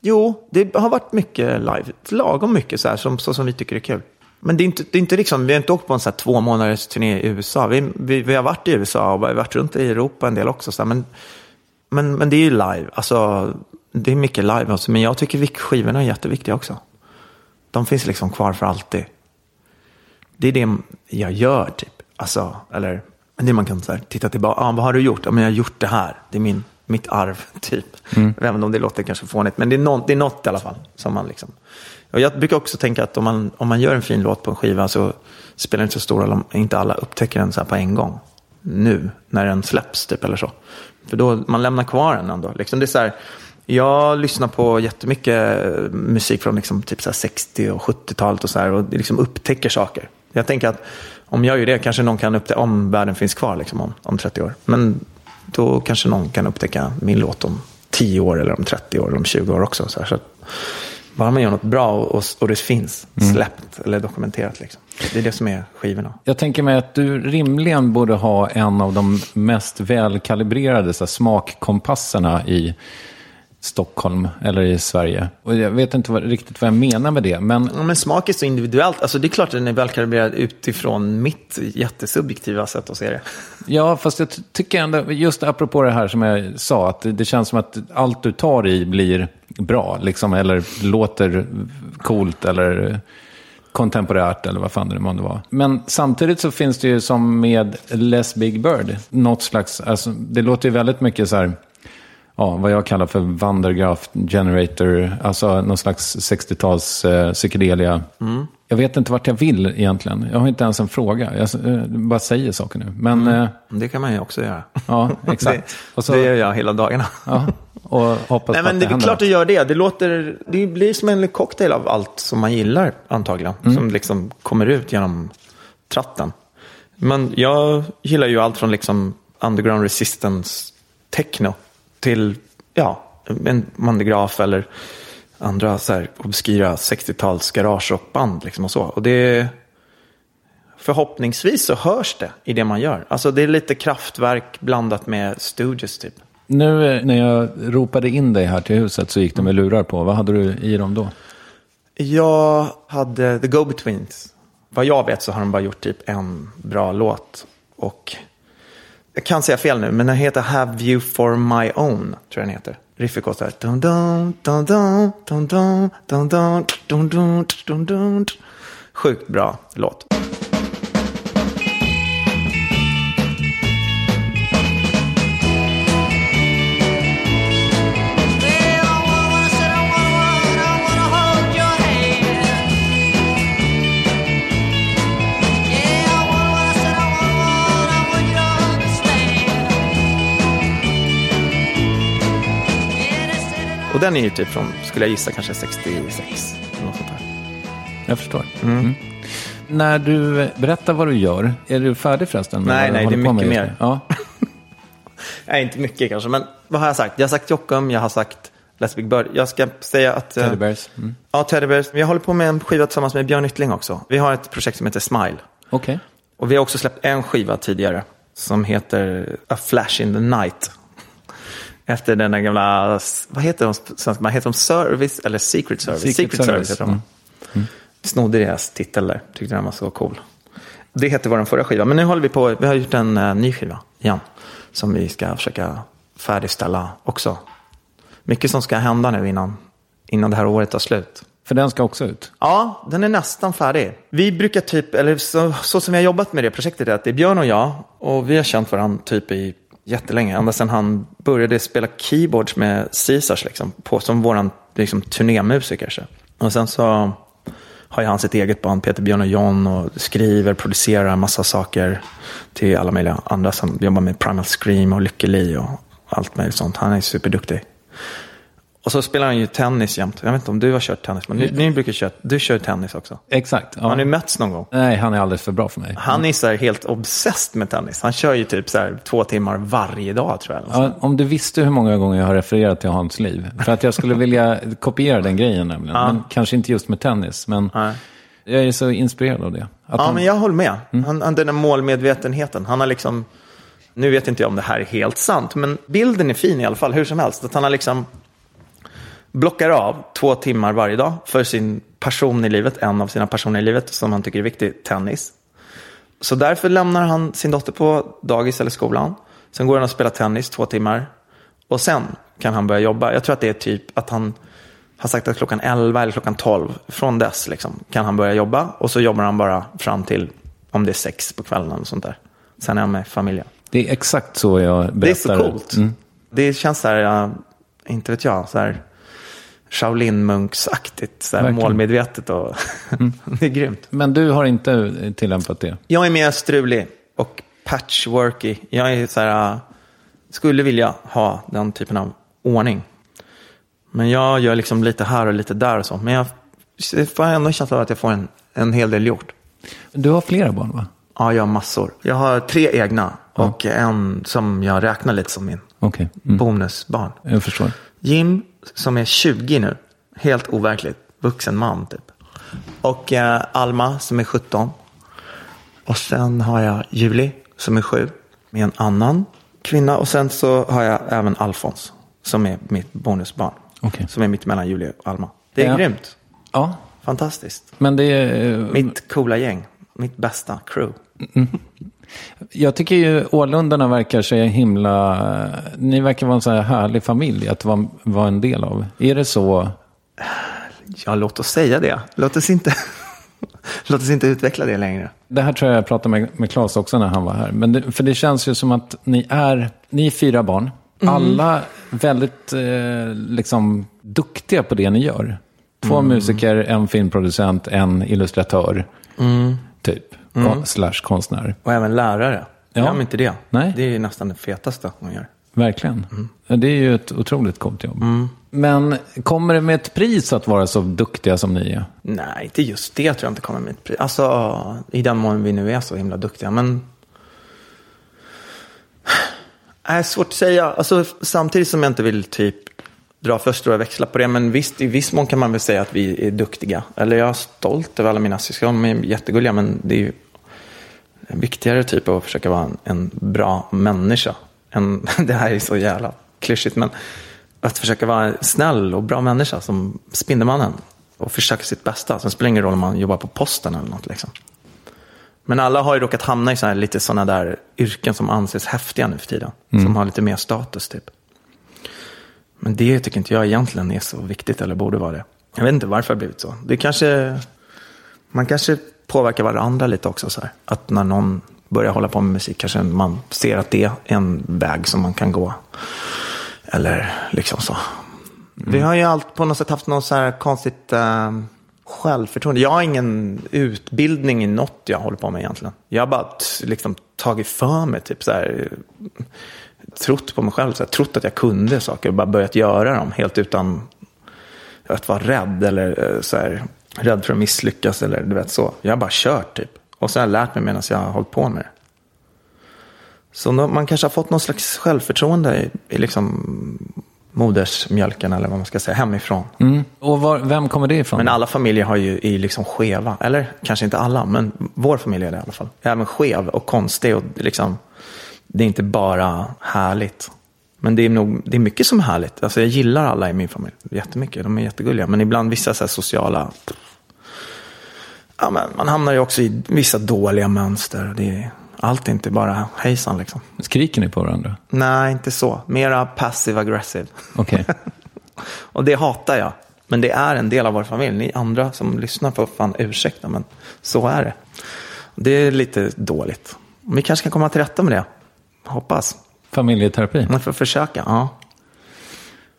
jo, det har varit mycket live. Lagom mycket så här, som, så som vi tycker är kul. Men det är inte, det är inte liksom, vi har inte åkt på en så här två månaders turné i USA. Vi, vi, vi har varit i USA och varit runt i Europa en del också. Så här, men, men, men det är ju live. Alltså, det är mycket live. Alltså, men jag tycker skivorna är jätteviktiga också. De finns liksom kvar för alltid. Det är det jag gör, typ. Alltså, eller det man kan så här, titta tillbaka. Ah, vad har du gjort? Ja, men jag har gjort det här. Det är min, mitt arv, typ. Även om det låter kanske fånigt. Men det är, något, det är något i alla fall. Som man liksom... Och jag brukar också tänka att om man, om man gör en fin låt på en skiva så spelar det inte så stor roll om inte alla upptäcker den så här på en gång. Nu, när den släpps, typ, eller så. För då, man lämnar kvar den ändå. Liksom det är så här, jag lyssnar på jättemycket eh, musik från liksom typ så här 60 och 70-talet och så här och liksom upptäcker saker. Jag tänker att om jag gör det kanske någon kan upptäcka, om världen finns kvar liksom om, om 30 år. Men då kanske någon kan upptäcka min låt om 10 år eller om 30 år eller om 20 år också. Så, så bara man gör något bra och, och, det finns släppt eller dokumenterat. Liksom. Det är det som är skivorna. Jag tänker mig att du rimligen borde ha en av de mest välkalibrerade så här, smakkompasserna i Stockholm eller i Sverige. Och jag vet inte vad, riktigt vad jag menar med det. Men... Ja, men smak är så individuellt. Alltså, det är klart att den är välkalibrerad utifrån mitt jättesubjektiva sätt att se det. Ja, fast jag tycker ändå, just apropå det här som jag sa, att det känns som att allt du tar i blir bra, liksom, eller låter coolt eller kontemporärt eller vad fan det månde vara. Men samtidigt så finns det ju som med Les Big Bird, något slags, alltså, det låter ju väldigt mycket så här, ja, vad jag kallar för Vandergraaf Generator, alltså någon slags 60-tals eh, psykedelia. Mm. Jag vet inte vart jag vill egentligen. Jag har inte ens en fråga. Jag eh, bara säger saker nu. Men, mm. eh, det kan man ju också göra. Ja, exakt. det, så, det gör jag hela dagarna. ja, och hoppas Nej, men det, det är klart att gör det. Det, låter, det blir som en cocktail av allt som man gillar antagligen. Mm. Som liksom kommer ut genom tratten. Men jag gillar ju allt från liksom underground resistance techno till ja, en mandegraf eller andra så här obskyra 60-tals garagerockband. Liksom och så. Och det, förhoppningsvis så hörs det i det man gör. Alltså det är lite kraftverk blandat med Stooges typ. Nu när jag ropade in dig här till huset så gick det med lurar på. Vad hade du i dem då? Jag hade The Go-Betweens. Vad jag vet så har de bara gjort typ en bra låt. Och jag kan säga fel nu, men den heter Have You For My Own, tror jag den heter. Riffet går så här. Dun, dun, dun, dun, dun, dun, dun, dun, dun, dun, dun, dun. Sjukt bra låt. Och den är ju typ från, skulle jag gissa, kanske 66. Något sånt här. Jag förstår. Mm. Mm. När du berättar vad du gör, är du färdig förresten? Nej, nej, det är mycket mer. Ja. nej, inte mycket kanske, men vad har jag sagt? Jag har sagt Jockum, jag har sagt Les Big Bird. Jag ska säga att... Eh, Teddy Bears. Mm. Ja, Teddy Bears. Jag håller på med en skiva tillsammans med Björn Yttling också. Vi har ett projekt som heter Smile. Okej. Okay. Och vi har också släppt en skiva tidigare som heter A Flash in the Night. Efter den där gamla, vad heter de svenska, heter de Service eller Secret Service? Secret, Secret Service, heter de. Mm. Mm. Snodde deras titel där, tyckte den var så cool. Det hette vår förra skiva, men nu håller vi på, vi har gjort en uh, ny skiva igen. Som vi ska försöka färdigställa också. Mycket som ska hända nu innan, innan det här året tar slut. För den ska också ut? Ja, den är nästan färdig. Vi brukar typ, eller så, så som vi har jobbat med det projektet, är att det är Björn och jag och vi har känt varandra typ i jättelänge. Ända sedan han började spela keyboards med Caesars, liksom, på, som vår liksom, turnémusiker. Så. Och sen så har ju han sitt eget band, Peter Björn och John, och skriver, producerar massa saker till alla möjliga andra som jobbar med Primal Scream och Lykke Li och allt möjligt sånt. Han är superduktig. Och så spelar han ju tennis jämt. Jag vet inte om du har kört tennis, men ni, ni brukar köra, du kör tennis också. Exakt. Ja. Har ni mötts någon gång? Nej, han är alldeles för bra för mig. Han är så helt obsessed med tennis. Han kör ju typ så två timmar varje dag tror jag. Ja, om du visste hur många gånger jag har refererat till Hans liv. För att jag skulle vilja kopiera den grejen nämligen. Ja. Men kanske inte just med tennis. Men Nej. jag är så inspirerad av det. Att ja, han... men jag håller med. Mm. Han, han, den där målmedvetenheten. Han har liksom, nu vet inte jag om det här är helt sant, men bilden är fin i alla fall, hur som helst. Att han har liksom blockar av två timmar varje dag för sin passion i livet, en av sina passioner i livet som han tycker är viktig, tennis. Så därför lämnar han sin dotter på dagis eller skolan. Sen går han och spelar tennis två timmar. Och sen kan han börja jobba. Jag tror att det är typ att han har sagt att klockan 11 eller klockan 12, från dess liksom, kan han börja jobba. Och så jobbar han bara fram till, om det är sex på kvällen eller sånt där. Sen är han med familjen. Det är exakt så jag berättar. Det är så coolt. Mm. Det känns så här, inte vet jag, så här Shaolin-munksaktigt, målmedvetet och mm. det är grymt. Men du har inte tillämpat det? Jag är mer strulig och patchworky. Jag är så här, skulle vilja ha den typen av ordning. Men jag gör liksom lite här och lite där och så. Men jag får ändå känslan av att jag får en, en hel del gjort. Du har flera barn va? Ja, jag har massor. Jag har tre egna och ja. en som jag räknar lite som min. Okej, mm. bonusbarn. jag förstår. Jim som är 20 nu, helt overkligt, vuxen man typ. Och eh, Alma som är 17. Och sen har jag Julie som är 7 med en annan kvinna. Och sen så har jag även Alfons som är mitt bonusbarn. Okej. Som är mitt mellan Julie och Alma. Det är Ja. grymt. Ja, Fantastiskt. men det är... Mitt coola gäng. Mitt bästa crew. Jag tycker ju Ålundarna verkar så himla... Ni verkar vara en så här härlig familj att vara, vara en del av. Är det så? Ja, låt oss säga det. Låt oss inte, låt oss inte utveckla det längre. Det här tror jag jag pratade med, med Claes också när han var här. Men det, för det känns ju som att ni är, ni är fyra barn. Alla väldigt eh, liksom, duktiga på det ni gör. Två musiker, en filmproducent, en illustratör. Typ. Kon- Slash konstnär. Och även lärare. Ja. Glöm inte det. Nej. Det är nästan det fetaste hon gör. Verkligen. Ja, Det är ju ett otroligt coolt jobb. Men kommer det med ett pris att vara så duktiga som ni är? Nej, inte just det tror jag inte kommer med ett pris. Alltså, i den mån vi nu är så himla duktiga. Men... Nej, svårt att säga. Alltså, samtidigt som jag inte vill typ dra för stora växlar på det. Men visst, i viss mån kan man väl säga att vi är duktiga. Eller jag är stolt över alla mina syskon. De är jättegulliga, men det är ju viktigare typ att försöka vara en, en bra människa. En, det här är så jävla klyschigt, men att försöka vara en snäll och bra människa som Spindelmannen. Och försöka sitt bästa. Sen spelar det ingen roll om man jobbar på posten eller något. Liksom. Men alla har ju råkat hamna i så här, lite sådana där yrken som anses häftiga nu för tiden. Som har lite mer status typ. Men det tycker inte jag egentligen är så viktigt eller borde vara det. Jag vet inte varför det har blivit så. Det kanske, man kanske påverkar varandra lite också. Så här. Att när någon börjar hålla på med musik kanske man ser att det är en väg som man kan gå. Eller liksom så. Vi har ju allt på något sätt haft något så här konstigt eh, självförtroende. Jag har ingen utbildning i något jag håller på med egentligen. Jag har bara liksom tagit för mig, typ så här, trott på mig själv, så här, trott att jag kunde saker och bara börjat göra dem helt utan att vara rädd eller eh, så här, rädd för att misslyckas eller du vet så. Jag har bara kört typ. Och så har jag lärt mig medan jag har hållit på med det. Så man kanske har fått någon slags självförtroende i, i liksom modersmjölken eller vad man ska säga, hemifrån. Mm. Och var, vem kommer det ifrån? Men alla familjer har ju är liksom skeva. Eller kanske inte alla, men vår familj är det i alla fall. Även skev och konstig. Och liksom, det är inte bara härligt. Men det är, nog, det är mycket som är härligt. Alltså jag gillar alla i min familj jättemycket. De är jättegulliga. Men ibland vissa så sociala... Ja, men man hamnar ju också i vissa dåliga mönster. Det är, allt är inte bara hejsan liksom. Skriker ni på varandra? Nej, inte så. Mera passive aggressive. Okej. Och det hatar jag. Men det är en del av vår familj. Ni andra som lyssnar får fan ursäkta, men så är det. Det är lite dåligt. Vi kanske kan komma till rätta med det. Hoppas. Familjeterapi? Man får försöka, ja.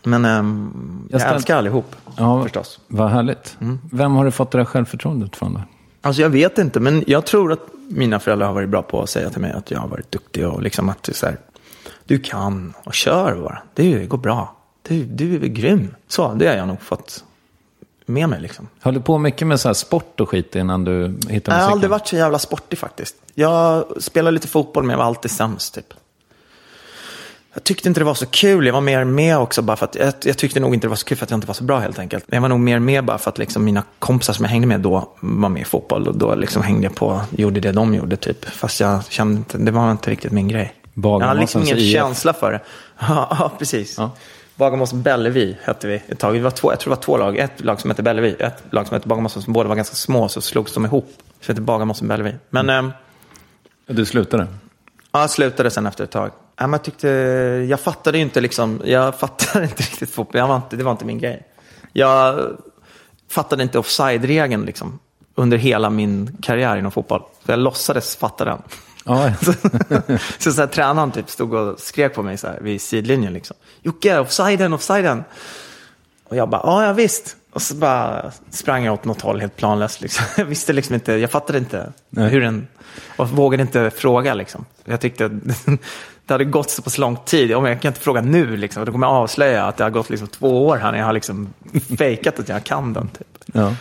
Men ehm, jag, Jag ställ- älskar allihop, Ja, förstås. Vad härligt. Vem har du fått det där självförtroendet från då? Alltså jag vet inte, men jag tror att mina föräldrar har varit bra på att säga till mig att jag har varit duktig och liksom att så här, du kan och kör bara. Det går bra. Du, du är grym. Så, det har jag nog fått med mig liksom. Höll du på mycket med så här sport och skit innan du hittade musiken? Jag har aldrig varit så jävla sportig faktiskt. Jag spelade lite fotboll men jag var alltid sämst typ. Jag tyckte inte det var så kul. Jag var mer med också bara för att jag, jag tyckte nog inte det var så kul för att jag inte var så bra helt enkelt. Jag var nog mer med bara för att liksom mina kompisar som jag hängde med då var med i fotboll och då liksom hängde jag på, gjorde det de gjorde typ. Fast jag kände inte, det var inte riktigt min grej. Jag hade liksom Bagarmossens ingen IF. känsla för det. Ja, precis. Ja. Bagarmossen Bellevue hette vi ett tag. Det var två, jag tror det var två lag. Ett lag som hette Bellevue, ett lag som hette Bagarmossen som båda var ganska små så slogs de ihop. Så hette Bagarmossen Bellevue. Men ehm, Du slutade? ja, jag slutade sen efter ett tag. Ja, men jag, tyckte, jag fattade inte liksom, jag fattade inte riktigt fotboll. Jag var inte, det var inte min grej. Jag fattade inte offside-regeln liksom, under hela min karriär inom fotboll. Så jag låtsades fatta den. Ja, Så, så, så här, tränaren typ stod och skrek på mig så här, vid sidlinjen. Liksom. Jocke, offsiden, offsiden. Och jag bara, ja, ja visst. Och så bara sprang jag åt något håll helt planlöst. Liksom. Jag visste liksom inte, jag fattade inte Nej. hur den, och vågade inte fråga liksom. Jag tyckte det hade gått så pass lång tid. Om jag kan inte fråga nu liksom, då kommer jag avslöja att det har gått liksom två år här när jag har liksom fejkat att jag kan den. Typ. ja.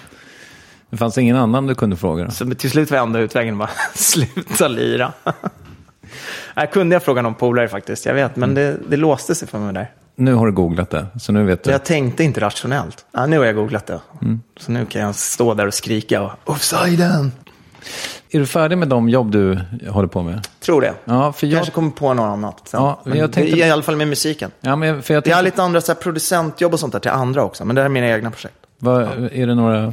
Det fanns ingen annan du kunde fråga då? Så till slut var enda utvägen bara sluta lira. Jag kunde jag fråga någon polare faktiskt, jag vet. Men det, det låste sig för mig där. Nu har du googlat det, så nu vet du. Jag tänkte inte rationellt. Ja, nu har jag googlat det. Så nu kan jag stå där och skrika och offsiden. Är du färdig med de jobb du håller på med? Tror det. Ja, för jag... Kanske kommer på något annat sen. Ja, men jag tänkte- I alla fall med musiken. Ja, men för jag Jag har tänkte... lite andra så här, producentjobb och sånt där till andra också. Men det här är mina egna projekt. Vad, är det några...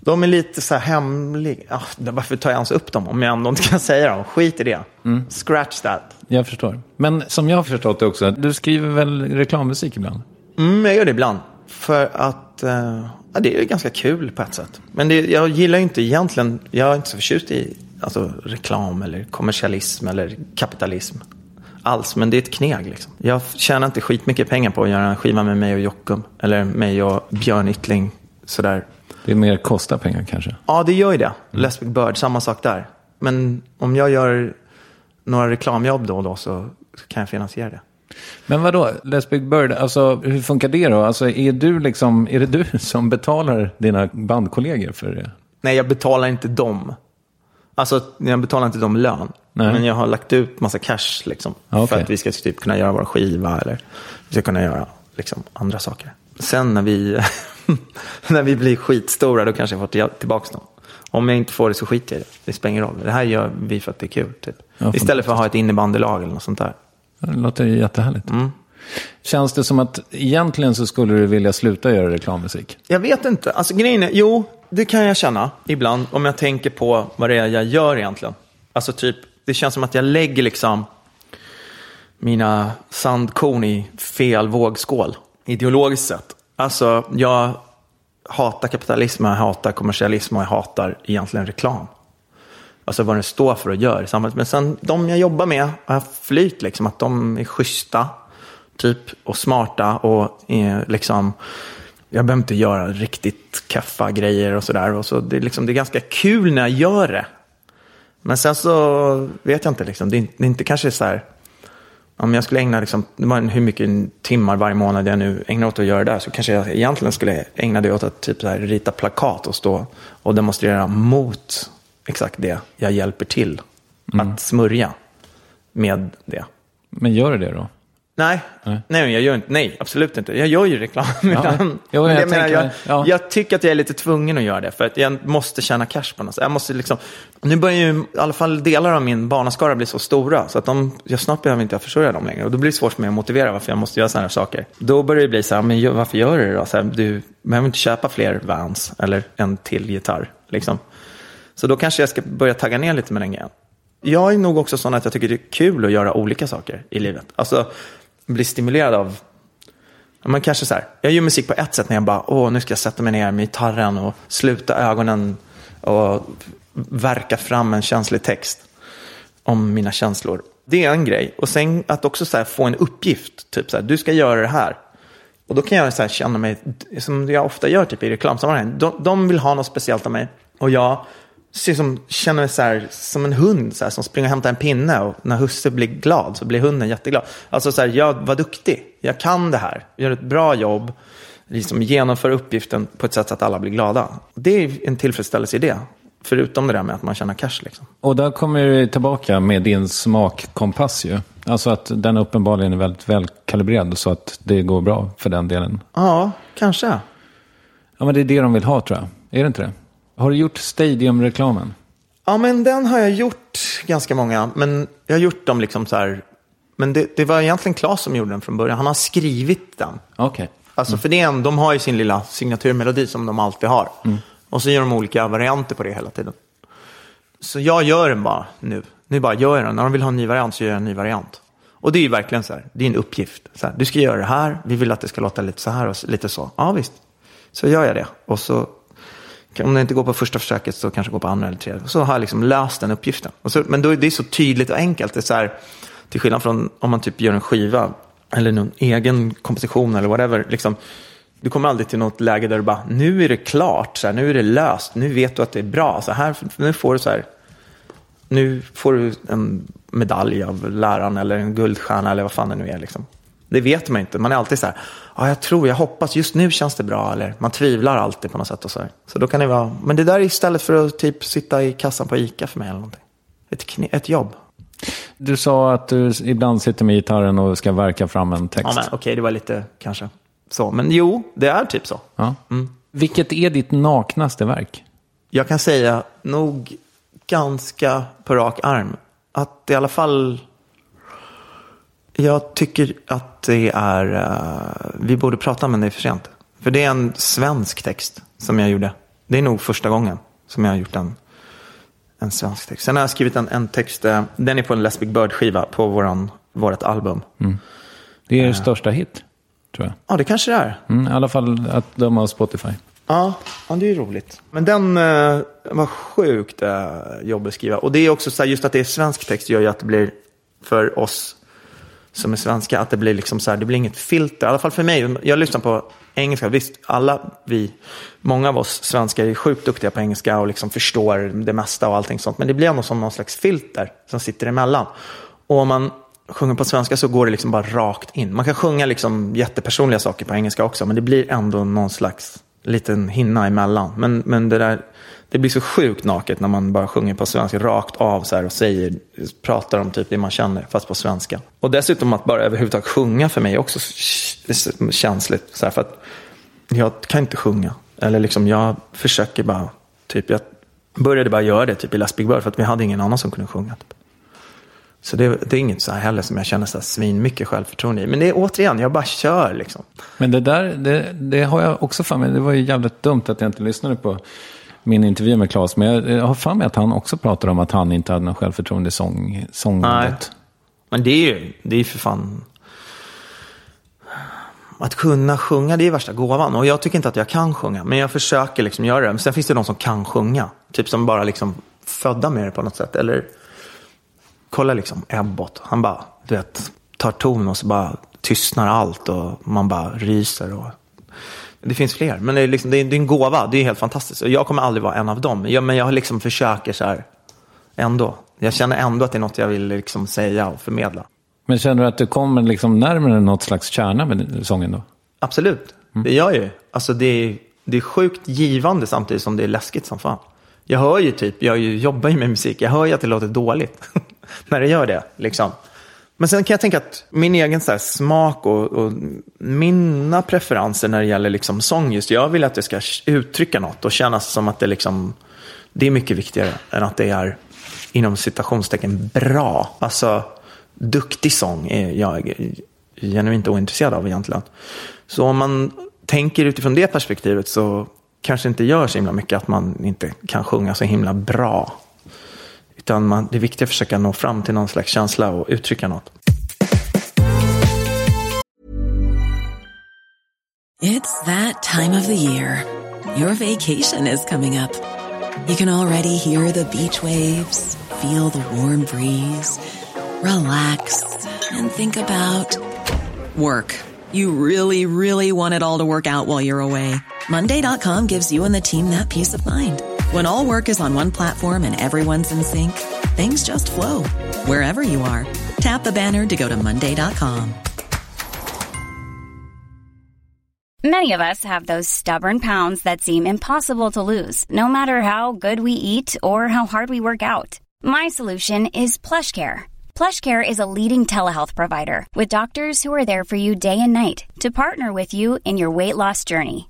De är lite så här hemliga. Ja, varför tar jag ens upp dem om jag ändå inte kan säga dem? Skit i det. Mm. Scratch that. Jag förstår. Men som jag har förstått det också, du skriver väl reklammusik ibland? Mm, jag gör det ibland. För att eh, ja, det är ganska kul på ett sätt. Men det, jag gillar ju inte egentligen, jag är inte så förtjust i alltså, reklam eller kommersialism eller kapitalism. Alls, men det är ett kneg liksom. Jag tjänar inte skitmycket pengar på att göra en skiva med mig och Jockum. Eller mig och Björn Yttling. Sådär. Det är mer kostar pengar kanske? Ja, det gör ju det. Les Big Bird, samma sak där. Men om jag gör några reklamjobb då och då så kan jag finansiera det. Men vad då? Les Big Bird, alltså hur funkar det då? Alltså är du liksom, är det du som betalar dina bandkollegor för det? Nej, jag betalar inte dem. Alltså, jag betalar inte dem lön. Nej. Men jag har lagt ut massa cash liksom. Okej. För att vi ska typ kunna göra vår skiva eller vi ska kunna göra liksom, andra saker. Sen när vi, när vi blir skitstora då kanske jag får till- tillbaka dem. Om jag inte får det så skiter jag i det. Det spelar ingen roll. Det här gör vi för att det är kul. Typ. Ja, Istället för att ha ett innebandylag eller något sånt där. Det låter jättehärligt. Mm. Känns det som att egentligen så skulle du vilja sluta göra reklammusik? Jag vet inte. Alltså grejen är, jo, det kan jag känna ibland om jag tänker på vad det är jag gör egentligen. Alltså typ, det känns som att jag lägger liksom mina sandkorn i fel vågskål, ideologiskt sett. Alltså, jag hatar kapitalism, jag hatar kommersialism och jag hatar egentligen reklam. Alltså vad den står för och gör i samhället. Men sen de jag jobbar med har jag flyt liksom, att de är schyssta typ, och smarta och eh, liksom, jag behöver inte göra riktigt kaffa grejer och sådär. Och så det, är liksom, det är ganska kul när jag gör det. Men sen så vet jag inte, liksom, det, är, det är inte kanske så här, om jag skulle ägna liksom, hur mycket timmar varje månad jag nu ägnar åt att göra det, så kanske jag egentligen skulle ägna det åt att typ så här, rita plakat och stå och demonstrera mot exakt det jag hjälper till att smörja med det. Men gör du det då? Nej, Nej. nej, jag gör inte, nej, absolut inte. Jag gör ju reklam. utan- Jo, men jag jag, menar, tänker- jag, ja. jag tycker att jag är lite tvungen att göra det. För att jag måste tjäna cash på något sätt. Jag måste liksom, nu börjar ju i alla fall delar av min barnaskara bli så stora. Så att de, jag snart behöver inte jag försörja dem längre. Och då blir det svårt för mig att motivera varför jag måste göra sådana här saker. Då börjar det bli så här, men varför gör du det då? Så här, du behöver inte köpa fler Vans eller en till gitarr. Liksom. Så då kanske jag ska börja tagga ner lite med den grejen. Jag är nog också sån att jag tycker det är kul att göra olika saker i livet. Alltså blir stimulerad av, man kanske så här, jag gör musik på ett sätt när jag bara, åh nu ska jag sätta mig ner med gitarren och sluta ögonen och verka fram en känslig text om mina känslor. Det är en grej. Och sen att också så här, få en uppgift, typ så här, du ska göra det här. Och då kan jag så här känna mig, som jag ofta gör typ i reklamsammanhang, de, de vill ha något speciellt av mig. Och jag ser som, känner mig så här, som en hund så här, som springer och hämtar en pinne. Och när husse blir glad så blir hunden jätteglad. Alltså så här, jag var duktig, jag kan det här, jag gör ett bra jobb. Liksom genomför uppgiften på ett sätt så att alla blir glada. Det är en tillfredsställelse i det. Förutom det där med att man tjänar cash liksom. Och där kommer du tillbaka med din smakkompass ju. Alltså att den uppenbarligen är väldigt välkalibrerad så att det går bra för den delen. Ja, kanske. Ja, men det är det de vill ha tror jag. Är det inte det? Har du gjort Stadium-reklamen? Ja, men den har jag gjort ganska många. Men jag har gjort dem liksom så här. Men det, det var egentligen Claes som gjorde den från början. Han har skrivit den. Okej. Alltså för det är en, de har ju sin lilla signaturmelodi som de alltid har. Och så gör de olika varianter på det hela tiden. Så jag gör den bara nu. Nu bara gör jag den. När de vill ha en ny variant så gör jag en ny variant. Och det är ju verkligen så här, det är en uppgift. Så här, du ska göra det här, vi vill att det ska låta lite så här och lite så. Ja visst, så gör jag det. Och så, om det inte går på första försöket så kanske det går på andra eller tredje. Så har jag liksom löst den uppgiften. Och så, men då är det så tydligt och enkelt. Det är så här, till skillnad från om man typ gör en skiva eller någon egen komposition eller whatever. Liksom, du kommer aldrig till något läge där du bara, nu är det klart, så här, nu är det löst, nu vet du att det är bra. Så här, nu får du så här, nu får du en medalj av läraren eller en guldstjärna eller vad fan det nu är. Liksom. Det vet man inte. Man är alltid så här, ja, jag tror, jag hoppas, just nu känns det bra. Eller man tvivlar alltid på något sätt. Och så, här. så då kan det vara, men det där är istället för att typ sitta i kassan på ICA för mig eller någonting. Ett, ett jobb. Du sa att du ibland sitter med gitarren och ska verka fram en text. Ja, okej, det var lite kanske så. Men jo, det är typ så. Ja. Vilket är ditt naknaste verk? Jag kan säga nog ganska på rak arm att i alla fall jag tycker att det är, eh, vi borde prata men det är för sent. För det är en svensk text som jag gjorde. Det är nog första gången som jag har gjort en, en svensk text. Sen har jag skrivit en, en text, eh, den är på en Lesbic Bird-skiva på våran, vårt album. Det är er största hit, tror jag. Ja, det kanske det är. Mm, I alla fall att döma av Spotify. Ja, ja, det är ju roligt. Men den eh, var sjukt eh, jobbig att skriva. Och det är också så här, just att det är svensk text gör ju att det blir för oss som är svenska, att det blir liksom så här, det blir inget filter. I alla fall för mig. Jag lyssnar på engelska. Visst, alla vi, många av oss svenskar är sjukt duktiga på engelska och liksom förstår det mesta och allting sånt. Men det blir ändå som någon slags filter som sitter emellan. Och om man sjunger på svenska så går det liksom bara rakt in. Man kan sjunga liksom jättepersonliga saker på engelska också, men det blir ändå någon slags liten hinna emellan. Men, men det där, det blir så sjukt naket när man bara sjunger på svenska rakt av så här och säger, pratar om typ det man känner, fast på svenska. Och dessutom att bara överhuvudtaget sjunga för mig är också känsligt. Så här, för att jag kan inte sjunga. Eller liksom jag försöker bara, typ jag började bara göra det typ i Last Big Bird för att vi hade ingen annan som kunde sjunga. Typ. Så det, det är inget så här heller som jag känner så här svin mycket självförtroende i. Men det är återigen, jag bara kör liksom. Men det där, det, det har jag också för mig. Det var ju jävligt dumt att jag inte lyssnade på min intervju med Claes. Men jag, jag har för mig att han också pratar om att han inte hade någon självförtroende i sång, sångandet. Men det är ju, det är för fan... Att kunna sjunga, det är värsta gåvan. Och jag tycker inte att jag kan sjunga, men jag försöker liksom göra det. Men sen finns det de som kan sjunga. Typ som bara liksom födda med det på något sätt. Eller kolla liksom Ebbot. Han bara, du vet, tar ton och så bara tystnar allt och man bara ryser. Och... Det finns fler, men det är, liksom, det, är, det är en gåva. Det är helt fantastiskt. Och jag kommer aldrig vara en av dem. Jag, men jag liksom försöker så här ändå. Jag känner ändå att det är något jag vill liksom säga och förmedla. Men känner du att du kommer liksom närmare något slags kärna med sången då? Absolut, det gör jag ju. Alltså det är, det är sjukt givande samtidigt som det är läskigt som fan. Jag hör ju typ, jag jobbar ju med musik, jag hör ju att det låter dåligt när det gör det. Liksom. Men sen kan jag tänka att min egen så här smak och, och mina preferenser när det gäller liksom sång, just jag vill att det ska uttrycka något och kännas som att det liksom, det är mycket viktigare än att det är inom citationstecken bra. Alltså, duktig sång är jag genuint ointresserad av egentligen. Så om man tänker utifrån det perspektivet så kanske inte gör så himla mycket att man inte kan sjunga så himla bra. Utan man, det är viktigt att försöka nå fram till någon slags känsla och uttrycka något. It's that time of the year. Your vacation is coming up. You can already hear the beach waves, feel the warm breeze, relax, and think about work. You really, really want it all to work out while you're away. Monday.com gives you and the team that peace of mind. When all work is on one platform and everyone's in sync, things just flow wherever you are. Tap the banner to go to Monday.com. Many of us have those stubborn pounds that seem impossible to lose, no matter how good we eat or how hard we work out. My solution is plush PlushCare. PlushCare is a leading telehealth provider with doctors who are there for you day and night to partner with you in your weight loss journey.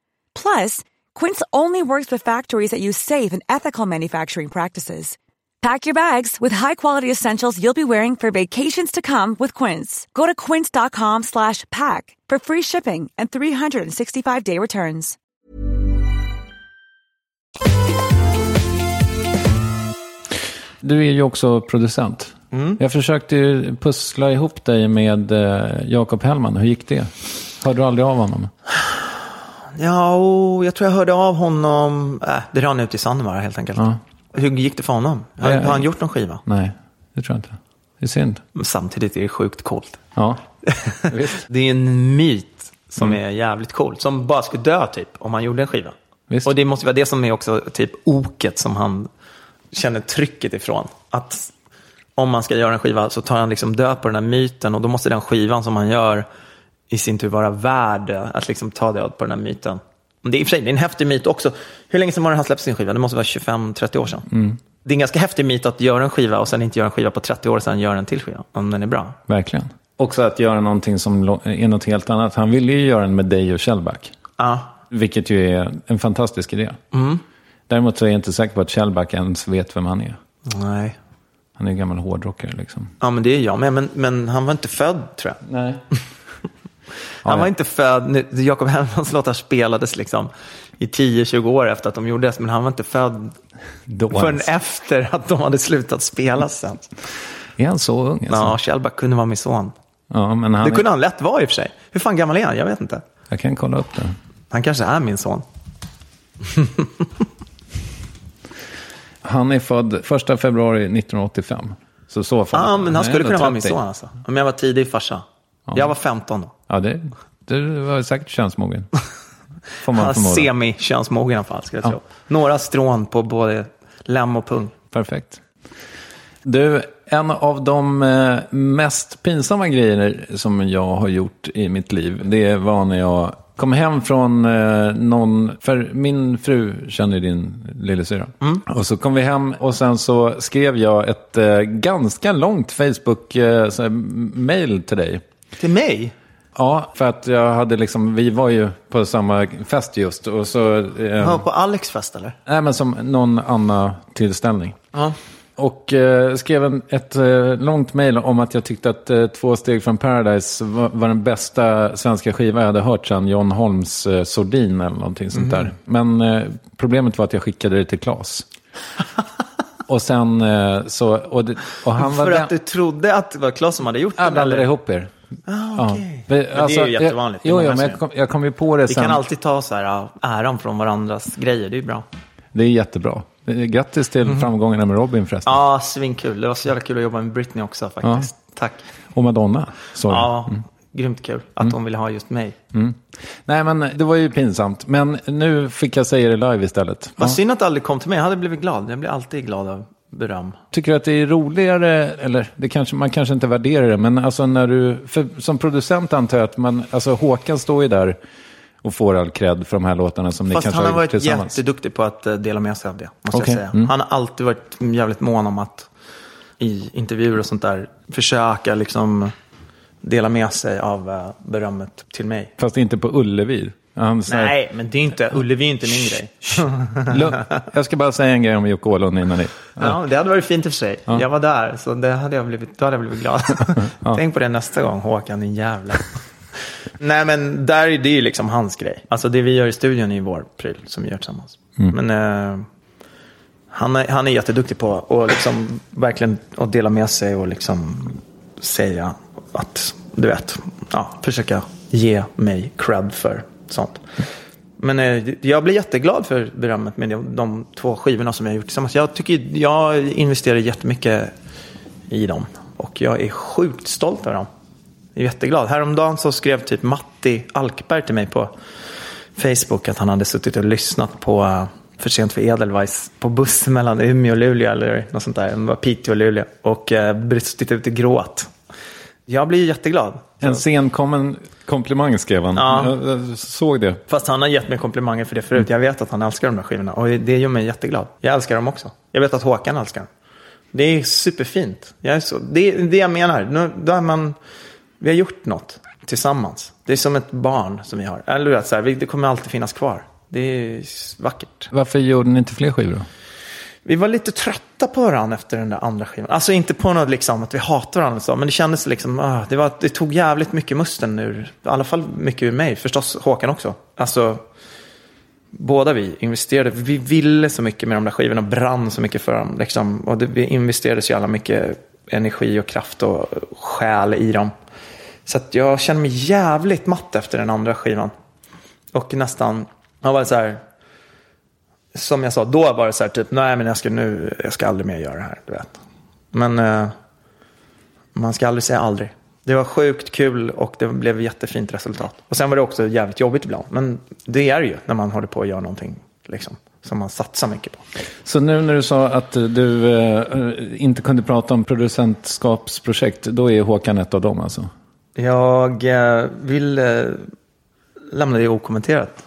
Plus, Quince only works with factories that use safe and ethical manufacturing practices. Pack your bags with high-quality essentials you'll be wearing for vacations to come with Quince. Go to quince.com slash pack for free shipping and 365-day returns. Du är ju också producent. Jag försökte pussla ihop dig med eh, Jakob Hellman. Hur gick det? Hörde du aldrig av honom? Ja, och jag tror jag hörde av honom. Äh, det rann ut i sanden bara helt enkelt. Ja. Hur gick det för honom? Har, ja. har han gjort någon skiva? Nej, det tror jag inte. Det är synd. Men samtidigt är det sjukt coolt. Ja, visst. Det är en myt som är jävligt cool. Som bara skulle dö typ om han gjorde en skiva. Visst. Och det måste vara det som är också typ oket som han känner trycket ifrån. Att om man ska göra en skiva så tar han liksom död på den här myten och då måste den skivan som han gör i sin tur vara värd att liksom ta död på den här myten. Det är i och för sig det är en häftig myt också. Hur länge sedan var det han släppte sin skiva? Det måste vara 25-30 år sedan. Det är en ganska häftig myt att göra en skiva och sen inte göra en skiva på 30 år och sen göra en till skiva. Om den är bra. Verkligen. Också att göra någonting som är något helt annat. Han ville ju göra den med dig och Shellback. Ja, Vilket ju är en fantastisk idé. Däremot så är jag inte säker på att Shellback ens vet vem han är. nej. Han är en gammal hårdrockare liksom. Ja, men det är jag med. Men, men han var inte född, tror jag. Nej. Han var inte född, Jakob Hellmans låtar spelades liksom i 10-20 år efter att de gjordes, men han var inte född Då förrän ens. efter att de hade slutat spelas sen. Är han så ung? Alltså? Ja, Kjellback kunde vara min son. Ja, men han Det kunde är... han lätt vara i och för sig. Hur fan gammal är han? Jag vet inte. Jag kan kolla upp det. Han kanske är min son. Han är född 1 februari 1985. Så så fall. Ja, men han är skulle kunna vara min 30. son alltså. Om jag var tidig farsa. Jag var 15 då. Ja, det, det var säkert könsmogen. Får man semi-könsmogen i alla fall, skulle jag tro. Några strån på både lem och pung. Perfekt. Du, en av de eh, mest pinsamma grejer som jag har gjort i mitt liv, det var när jag kom hem från eh, någon, för min fru känner din lillasyrra. Och så kom vi hem och sen så skrev jag ett eh, ganska långt Facebook-mail till dig. Till mig? Ja, för att jag hade liksom, vi var ju på samma fest just och så... Eh, Ja, på Alex fest eller? Nej, men som någon annan tillställning. Ja. Och eh, skrev en, ett eh, långt mejl om att jag tyckte att eh, Två steg från Paradise var, var den bästa svenska skiva jag hade hört sedan John Holms eh, Sordin eller någonting sånt där. Men eh, problemet var att jag skickade det till Klas. och sen eh, så... Och, det, och han var För att du trodde att det var Claes som hade gjort Jag den? blandade ihop er. Ah, okej. Vi- Men det är ju jättevanligt. Jag, jo, ja, men jag kom, jag kom ju på det Vi sen. kan alltid ta så här, ja, äran från varandras grejer, det är ju bra. Det är jättebra. Eh, Grattis till framgångarna med Robin förresten. Ja, svinkul. Det var så jävla kul att jobba med Britney också faktiskt. Tack. Och Madonna. Sorry. Ja, grymt kul att hon ville ha just mig. Nej, men det var ju pinsamt. Men nu fick jag säga det live istället. Vad synd att det aldrig kom till mig. Jag hade blivit glad. Jag blir alltid glad av beröm. Tycker du att det är roligare, eller det kanske, man kanske inte värderar det, men alltså när du, som producent antar jag att man, alltså Håkan står ju där och får all cred för de här låtarna som ni Fast kanske han har har gjort varit tillsammans. jätteduktig på att eh, dela med sig av det, måste Okej, jag säga. mm. Han har alltid varit jävligt mån om att i intervjuer och sånt där försöka liksom dela med sig av eh, berömmet till mig. Fast inte på Ullevi. Här- Nej, men det är inte, Ullevi är inte min grej. Jag ska bara säga en grej om Jocke Åhlund innan ni... Ja, det hade varit fint i och för sig. Jag var där, så det hade jag blivit, då hade jag blivit glad. Tänk på det nästa gång, Håkan, din jävla. Nej, men där är det ju liksom hans grej. Alltså det vi gör i studion är ju vår pryl som vi gör tillsammans. Men eh, han, är, han är jätteduktig på att liksom verkligen att dela med sig och liksom säga att, du vet, ja, försöka ge mig cred för sånt. Men eh, jag blir jätteglad för berömmet med de, de två skivorna som jag har gjort tillsammans. Jag, tycker, jag investerar jättemycket i dem. Och jag är sjukt stolt över dem. Jag är jätteglad. Häromdagen så skrev typ Matti Alkberg till mig på Facebook att han hade suttit och lyssnat på eh, För sent för Edelweiss på buss mellan Umeå och Luleå eller något sånt där. Det var Piteå och Luleå. Och eh, brustit ut i gråt. Jag blir jätteglad. En senkommen komplimang skrev han. Ja. Jag, såg det. Fast han har gett mig komplimanger för det förut. Jag vet att han älskar de där skivorna. Och det gör mig jätteglad. Jag älskar dem också. Jag vet att Håkan älskar dem. Det är superfint. Jag är så, det är det jag menar. Nu, då är man, vi har gjort något tillsammans. Det är som ett barn som vi har. Eller så här, det kommer alltid finnas kvar. Det är vackert. Varför gjorde ni inte fler skivor då? Vi var lite trötta på varandra efter den där andra skivan. Alltså inte på något liksom att vi hatar varandra så. Men det kändes liksom, uh, det, var, det tog jävligt mycket musten ur, i alla fall mycket ur mig. Förstås Håkan också. Alltså, båda vi investerade, vi ville så mycket med de där skivorna, brann så mycket för dem. Liksom. Och det, vi investerade så jävla mycket energi och kraft och själ i dem. Så att jag kände mig jävligt matt efter den andra skivan. Och nästan, jag var så här, som jag sa, då var det så här typ, nej men jag ska nu, jag ska aldrig mer göra det här, du vet. Men, eh, Man ska aldrig säga aldrig. Det var sjukt kul och det blev jättefint resultat. Och sen var det också jävligt jobbigt ibland. Men det är det ju när man håller på att göra någonting liksom, som man satsar mycket på. Så nu när du sa att du eh, inte kunde prata om producentskapsprojekt, då är Håkan ett av dem alltså? Jag eh, vill eh, lämna det okommenterat.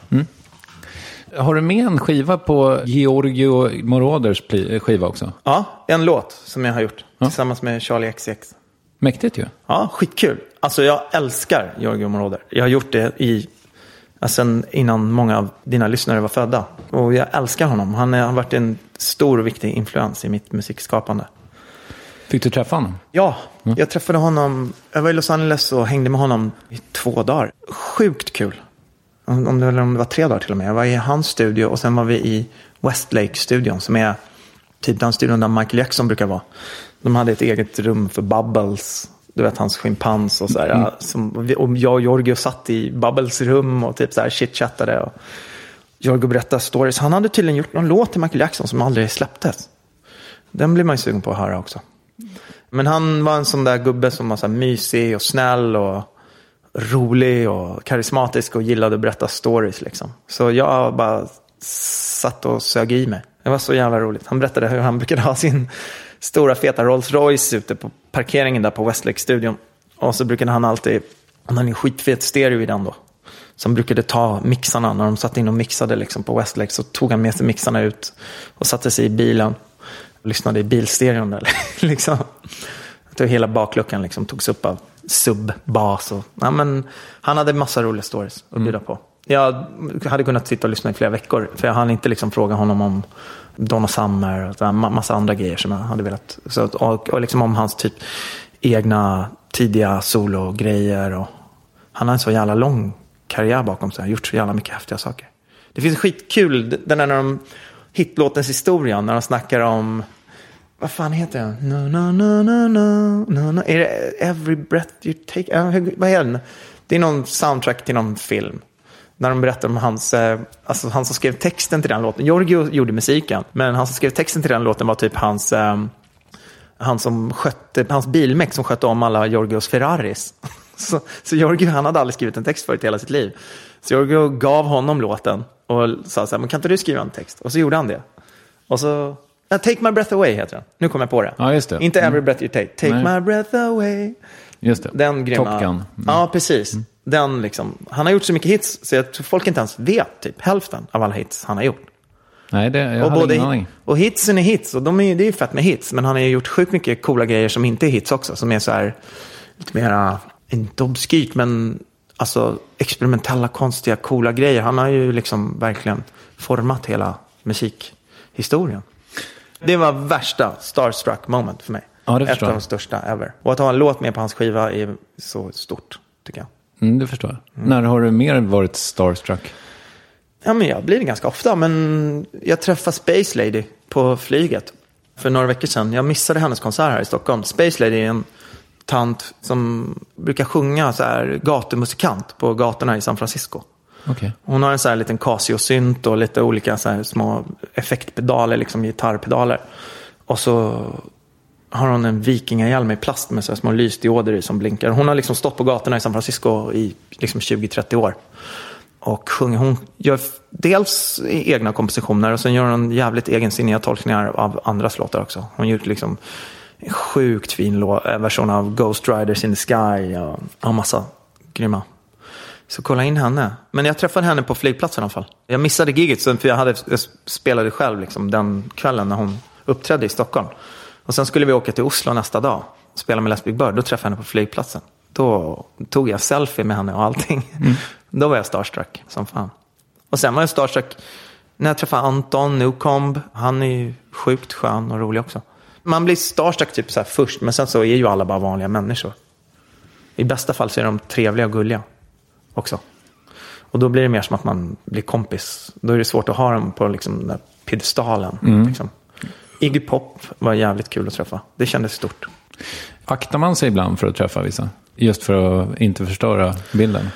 Har du med en skiva på Georgio Moroders skiva också? Ja, en låt som jag har gjort tillsammans med Charlie XCX. Mäktigt ju. Ja, skitkul. Alltså jag älskar Giorgio Moroder. Jag har gjort det i, alltså, sen innan många av dina lyssnare var födda. Och jag älskar honom. Han är- har varit en stor och viktig influens i mitt musikskapande. Fick du träffa honom? Ja, jag träffade honom. Jag var i Los Angeles och hängde med honom i två dagar. Sjukt kul. Om, det, eller om det var tre dagar till och med. Jag var i hans studio och sen var vi i Westlake-studion som är typ den studion där Michael Jackson brukar vara. De hade ett eget rum för Bubbles. Du vet hans schimpans och så här. Som, och jag och Giorgio satt i Bubbles rum och typ så här chitchattade. Och Giorgio berättade stories. Han hade tydligen gjort någon låt till Michael Jackson som aldrig släpptes. Den blir man ju sugen på att höra också. Men han var en sån där gubbe som var så här mysig och snäll och rolig och karismatisk och gillade att berätta stories liksom. Så jag bara satt och sög i mig. Det var så jävla roligt. Han berättade hur han brukade ha sin stora feta Rolls Royce ute på parkeringen där på Westlake-studion. Och så brukade han alltid, han hade en skitfet stereo i den då. Så han brukade ta mixarna när de satt in och mixade liksom på Westlake. Så tog han med sig mixarna ut och satte sig i bilen. Och lyssnade i bilstereon där. liksom. Hela bakluckan liksom togs upp av Subbas Och, ja, men han hade massa roliga stories att bjuda på. Jag hade kunnat sitta och lyssna i flera veckor. För jag hann inte liksom fråga honom om Donna Summer och en massa andra grejer som jag hade velat. Så, och, och liksom om hans typ egna tidiga sologrejer. Och, han har en så jävla lång karriär bakom sig. Han har gjort så jävla mycket häftiga saker. Det finns skitkul, den där när de, hitlåtens historia, när de snackar om vad fan heter den? No, no, no, no, no, no, no. Är det Every breath you take? Uh, vad är den? Det är någon soundtrack till någon film. När de berättar om hans, eh, alltså han som skrev texten till den låten. Giorgio gjorde musiken, men han som skrev texten till den låten var typ hans, eh, han som skötte, hans bilmek som skötte om alla Giorgios Ferraris. Så, så Giorgio, han hade aldrig skrivit en text förut i hela sitt liv. Så Giorgio gav honom låten och sa så här, men kan inte du skriva en text? Och så gjorde han det. Och så, ja, Take My Breath Away heter den. Nu kommer jag på det. Ja, just det. Inte Every Breath You Take. Take Nej. My Breath Away. Just det. Den grymma. Top Gun. Mm. Ja, precis. Den liksom, han har gjort så mycket hits så jag tror folk inte ens vet typ hälften av alla hits han har gjort. Nej, det, jag och, hade både, ingen aning. och hitsen är hits och de är, det är ju fett med hits. Men han har ju gjort sjukt mycket coola grejer som inte är hits också. Som är så här, lite mera, inte obskyrt men alltså experimentella, konstiga, coola grejer. Han har ju liksom verkligen format hela musikhistorien. Det var värsta starstruck moment för mig. Ja, det Ett förstår av jag. de största ever. Och att ha en låt med på hans skiva är så stort, tycker jag. Mm, det förstår jag. När har du mer varit starstruck? Ja, men jag blir det ganska ofta. Men jag träffade Space Lady på flyget för några veckor sedan. Jag missade hennes konsert här i Stockholm. Space Lady är en tant som brukar sjunga så här gatumusikant på gatorna i San Francisco. Okay. Hon har en så här liten Casio-synt och lite olika så här små effektpedaler, liksom gitarrpedaler. Och så har hon en vikingahjälm i plast med så här små lysdioder i som blinkar. Hon har liksom stått på gatorna i San Francisco i liksom 20-30 år. Och sjunger. Hon gör dels egna kompositioner och sen gör hon jävligt egensinniga tolkningar av andras låtar också. Hon gjort liksom en sjukt fin version av Ghost Riders in the Sky och, har massa grymma. Så kolla in henne. Men jag träffade henne på flygplatsen i alla fall. Jag missade giget för jag, hade, jag spelade själv liksom den kvällen när hon uppträdde i Stockholm. Och sen skulle vi åka till Oslo nästa dag och spela med Les Big Bird. Då träffade jag henne på flygplatsen. Då tog jag selfie med henne och allting. Då var jag starstruck som fan. Och sen var jag starstruck när jag träffade Anton Newcomb. Han är ju sjukt skön och rolig också. Man blir starstruck typ så först, men sen så är ju alla bara vanliga människor. I bästa fall så är de trevliga och gulliga också. Och då blir det mer som att man blir kompis. Då är det svårt att ha dem på liksom den där piedestalen. Liksom. Iggy Pop var jävligt kul att träffa. Det kändes stort. Aktar man sig ibland för att träffa vissa? Just för att inte förstöra bilden?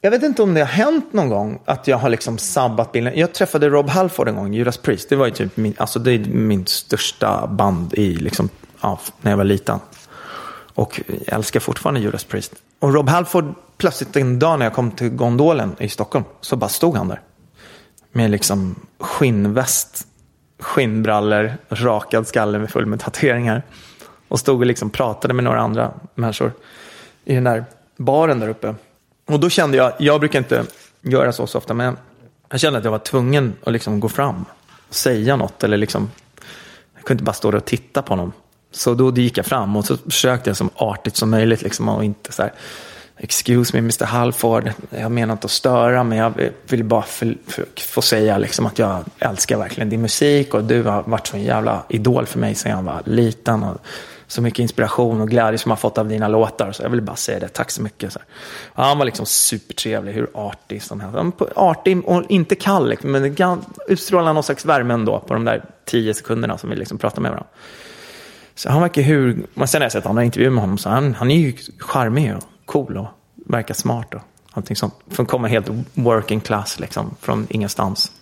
Jag vet inte om det har hänt någon gång att jag har liksom sabbat bilden. Jag träffade Rob Halford en gång, Judas Priest. Det var ju typ min, alltså det är min största band i liksom, ja, när jag var liten. Och jag älskar fortfarande Judas Priest. Och Rob Halford, plötsligt en dag när jag kom till gondolen i Stockholm, så bara stod han där. Med liksom skinnväst, skinnbrallor, rakad skalle med full med tatueringar. Och stod och liksom pratade med några andra människor i den där baren där uppe. Och då kände jag, jag brukar inte göra så så ofta, men jag kände att jag var tvungen att liksom gå fram och säga något. Eller liksom, jag kunde inte bara stå där och titta på honom. Så då gick jag fram och så försökte jag som artigt som möjligt liksom, och inte så här, Excuse me Mr Halford, jag menar inte att störa men jag vill bara för, för, få säga liksom att jag älskar verkligen din musik och du har varit så en jävla idol för mig sedan jag var liten. Och så mycket inspiration och glädje som jag har fått av dina låtar. Så jag vill bara säga det, tack så mycket. Så han var liksom supertrevlig, hur artig som helst. Artig och inte kall, liksom, men det utstrålar någon slags värme ändå på de där tio sekunderna som vi liksom pratar med varandra. Så han verkar hur, men sen har jag sett andra intervjuer med honom, så han, han är ju charmig och cool och verkar smart och allting sånt. För kommer helt working class liksom, från ingenstans.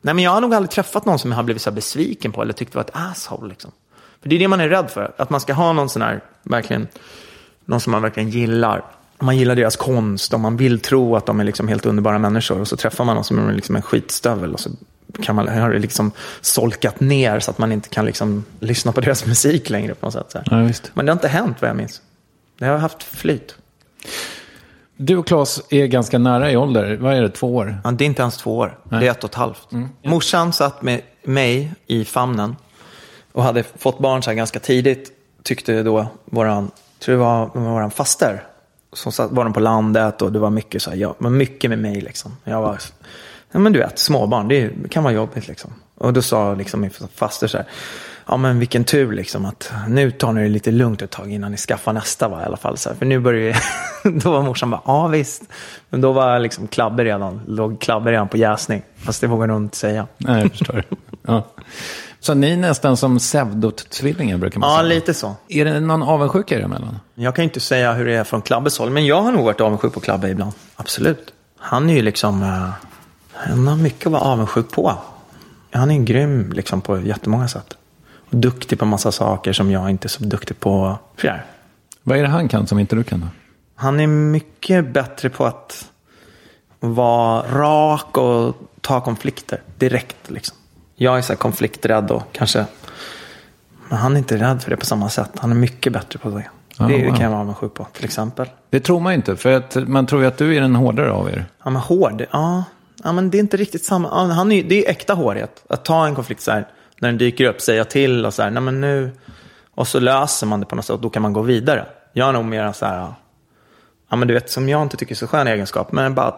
Nej, men jag har nog aldrig träffat någon som jag har blivit så besviken på eller tyckt var ett asshole. Liksom. För det är det man är rädd för, att man ska ha någon sån här, verkligen, någon som man verkligen gillar. Man gillar deras konst och man vill tro att de är liksom helt underbara människor. Och så träffar man någon som är liksom en skitstövel och så kan man, har det liksom solkat ner så att man inte kan liksom lyssna på deras musik längre på något sätt. Ja, Men det har inte hänt vad jag minns. Det har haft flyt. Du och Claes är ganska nära i ålder. Vad är det, två år? Ja, det är inte ens två år. Nej. Det är ett och ett halvt. Mm. Morsan satt med mig i famnen och hade fått barn så här ganska tidigt. Tyckte då våran, tror det var våran faster. Som satt, var de på landet och det var mycket så här, ja, men mycket med mig liksom. Jag var, ja men du vet, småbarn, det kan vara jobbigt liksom. Och då sa liksom min faster så här, ja men vilken tur liksom att nu tar ni det lite lugnt ett tag innan ni skaffar nästa va, i alla fall. Så här. För nu börjar ju, då var morsan bara, ja visst. Men då var liksom Klabbe redan, låg Klabbe redan på jäsning. Fast det vågar hon inte säga. Nej, jag förstår. ja. Så ni är nästan som pseudotvillingar brukar man ja, säga? Ja, lite så. Är det någon avundsjuka er emellan? Jag kan inte säga hur det är från Klabbes håll, men jag har nog varit avundsjuk på Klabbe ibland. Absolut. Han är ju liksom, uh, han har mycket att vara avundsjuk på. Han är grym liksom på jättemånga sätt. Duktig på massa saker som jag inte är så duktig på. Fjär. Vad är det han kan som inte du kan då? Han är mycket bättre på att vara rak och ta konflikter direkt. Liksom. Jag är så konflikträdd och kanske... Men han är inte rädd för det på samma sätt. Han är mycket bättre på det. Det wow. kan jag vara avundsjuk på, till exempel. Det tror man inte, för att man tror ju att du är den hårdare av er. Ja, men hård? Ja, ja men det är inte riktigt samma. Han är, det är äkta hårdhet. Att ta en konflikt så här, när den dyker upp, säga till och så här, nej men nu... Och så löser man det på något sätt och då kan man gå vidare. Jag är nog mer så här, ja men du vet, som jag inte tycker är så skön egenskap, men bara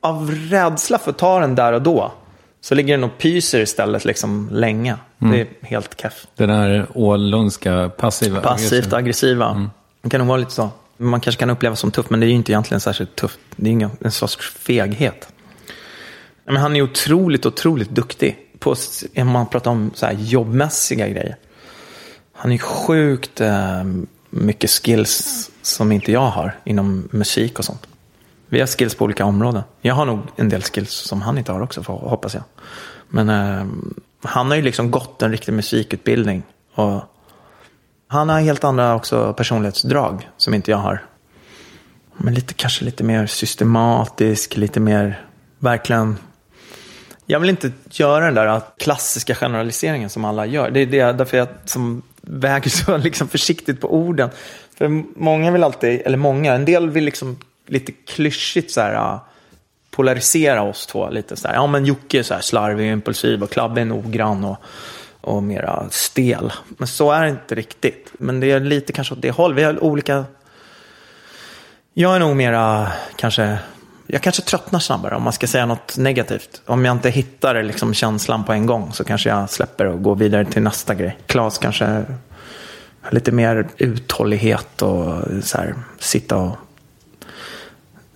av rädsla för att ta den där och då, så ligger den och pyser istället liksom länge. Mm. Det är helt keff. Den där ålundska passiva. Passivt aggressiva. Mm. Det kan nog vara lite så. Man kanske kan uppleva som tuff, men det är ju inte egentligen särskilt tufft. Det är ingen, en sorts feghet. Men han är otroligt, otroligt duktig. På, om man pratar om så här jobbmässiga grejer. Han är sjukt eh, mycket skills som inte jag har inom musik och sånt. Vi har skills på olika områden. Jag har nog en del skills som han inte har också, för, hoppas jag. Men eh, han har ju liksom gått en riktig musikutbildning. Och han har helt andra också personlighetsdrag som inte jag har. Men lite, kanske lite mer systematisk, lite mer verkligen... Jag vill inte göra den där klassiska generaliseringen som alla gör. Det är det, därför jag som väger så liksom försiktigt på orden. För många vill alltid, eller många, en del vill liksom lite klyschigt så här, ah, polarisera oss två lite. Så här. Ja, men Jocke är så här slarvig och impulsiv och Klabbe är noggrann och, och mera stel. Men så är det inte riktigt. Men det är lite kanske åt det hållet. Vi har olika... Jag är nog mera kanske... Jag kanske tröttnar snabbare om man ska säga något negativt. Om jag inte hittar liksom känslan på en gång så kanske jag släpper och går vidare till nästa grej. Klas kanske har lite mer uthållighet och så här, sitta och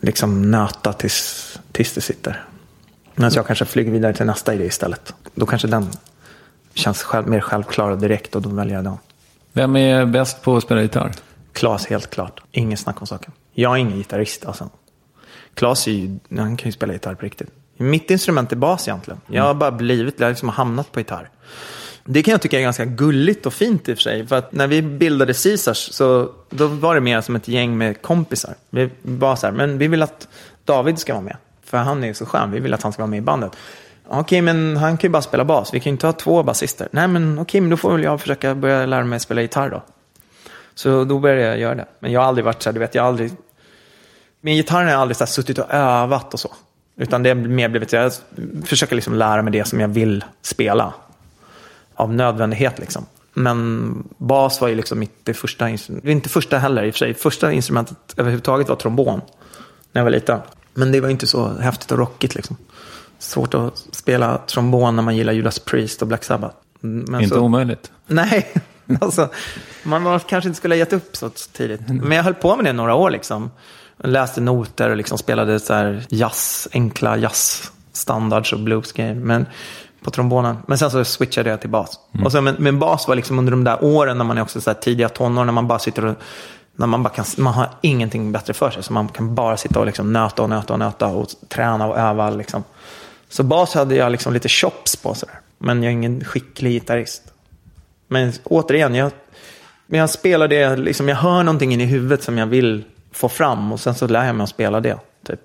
liksom nöta tills, tills det sitter. Men jag kanske flyger vidare till nästa idé istället. Då kanske den känns själv, mer självklar och direkt och då väljer jag den. Vem är bäst på att spela gitarr? Klas helt klart. Ingen snack om saken. Jag är ingen gitarrist alltså. Klas är ju, han kan ju spela gitarr på riktigt. Mitt instrument är bas egentligen. Jag har bara blivit, jag har liksom hamnat på gitarr. Det kan jag tycka är ganska gulligt och fint i och för sig. För att när vi bildade Caesars så då var det mer som ett gäng med kompisar. Vi var så här, men vi vill att David ska vara med. För han är så skön, vi vill att han ska vara med i bandet. Okej, men han kan ju bara spela bas. Vi kan ju inte ha två basister. Nej, men okej, men då får väl jag försöka börja lära mig spela gitarr då. Så då började jag göra det. Men jag har aldrig varit så här, du vet, jag har aldrig... Med gitarren har jag aldrig så suttit och övat och så. Utan det är mer blivit, jag försöker liksom lära mig det som jag vill spela. Av nödvändighet liksom. Men bas var ju liksom mitt första instrumentet. Inte första heller i och för sig. Första instrumentet överhuvudtaget var trombon. När jag var liten. Men det var inte så häftigt och rockigt liksom. Svårt att spela trombon när man gillar Judas Priest och Black Sabbath. Men Inte så, omöjligt. Nej, alltså, man var, kanske inte skulle ha gett upp så tidigt. Men jag höll på med det några år liksom. Läste noter och liksom spelade så här jazz, enkla jazzstandards och bluesgrejer. Men på trombonen. Men sen så switchade jag till bas. Och så, men, men bas var liksom under de där åren när man är också så här tidiga tonår, när man bara sitter och när man, bara kan, man har ingenting bättre för sig. Så man kan bara sitta och liksom nöta och nöta och nöta och träna och öva. Liksom. Så bas hade jag liksom lite chops på sådär. Men jag är ingen skicklig gitarrist. Men återigen, jag, men jag spelar det, liksom, jag hör någonting in i huvudet som jag vill få fram. Och sen så lär jag mig att spela det. Typ.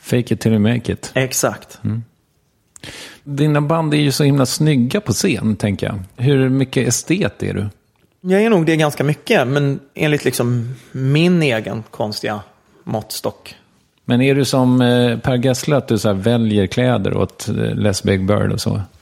Fake it till you make it. Exakt. Dina band är ju så himla snygga på scen, tänker jag. Hur mycket estet är du? Jag är nog det ganska mycket, men enligt liksom min egen konstiga måttstock. Men är du som eh, Per Gessle, att du så väljer kläder åt eh, Les Big Bird och så?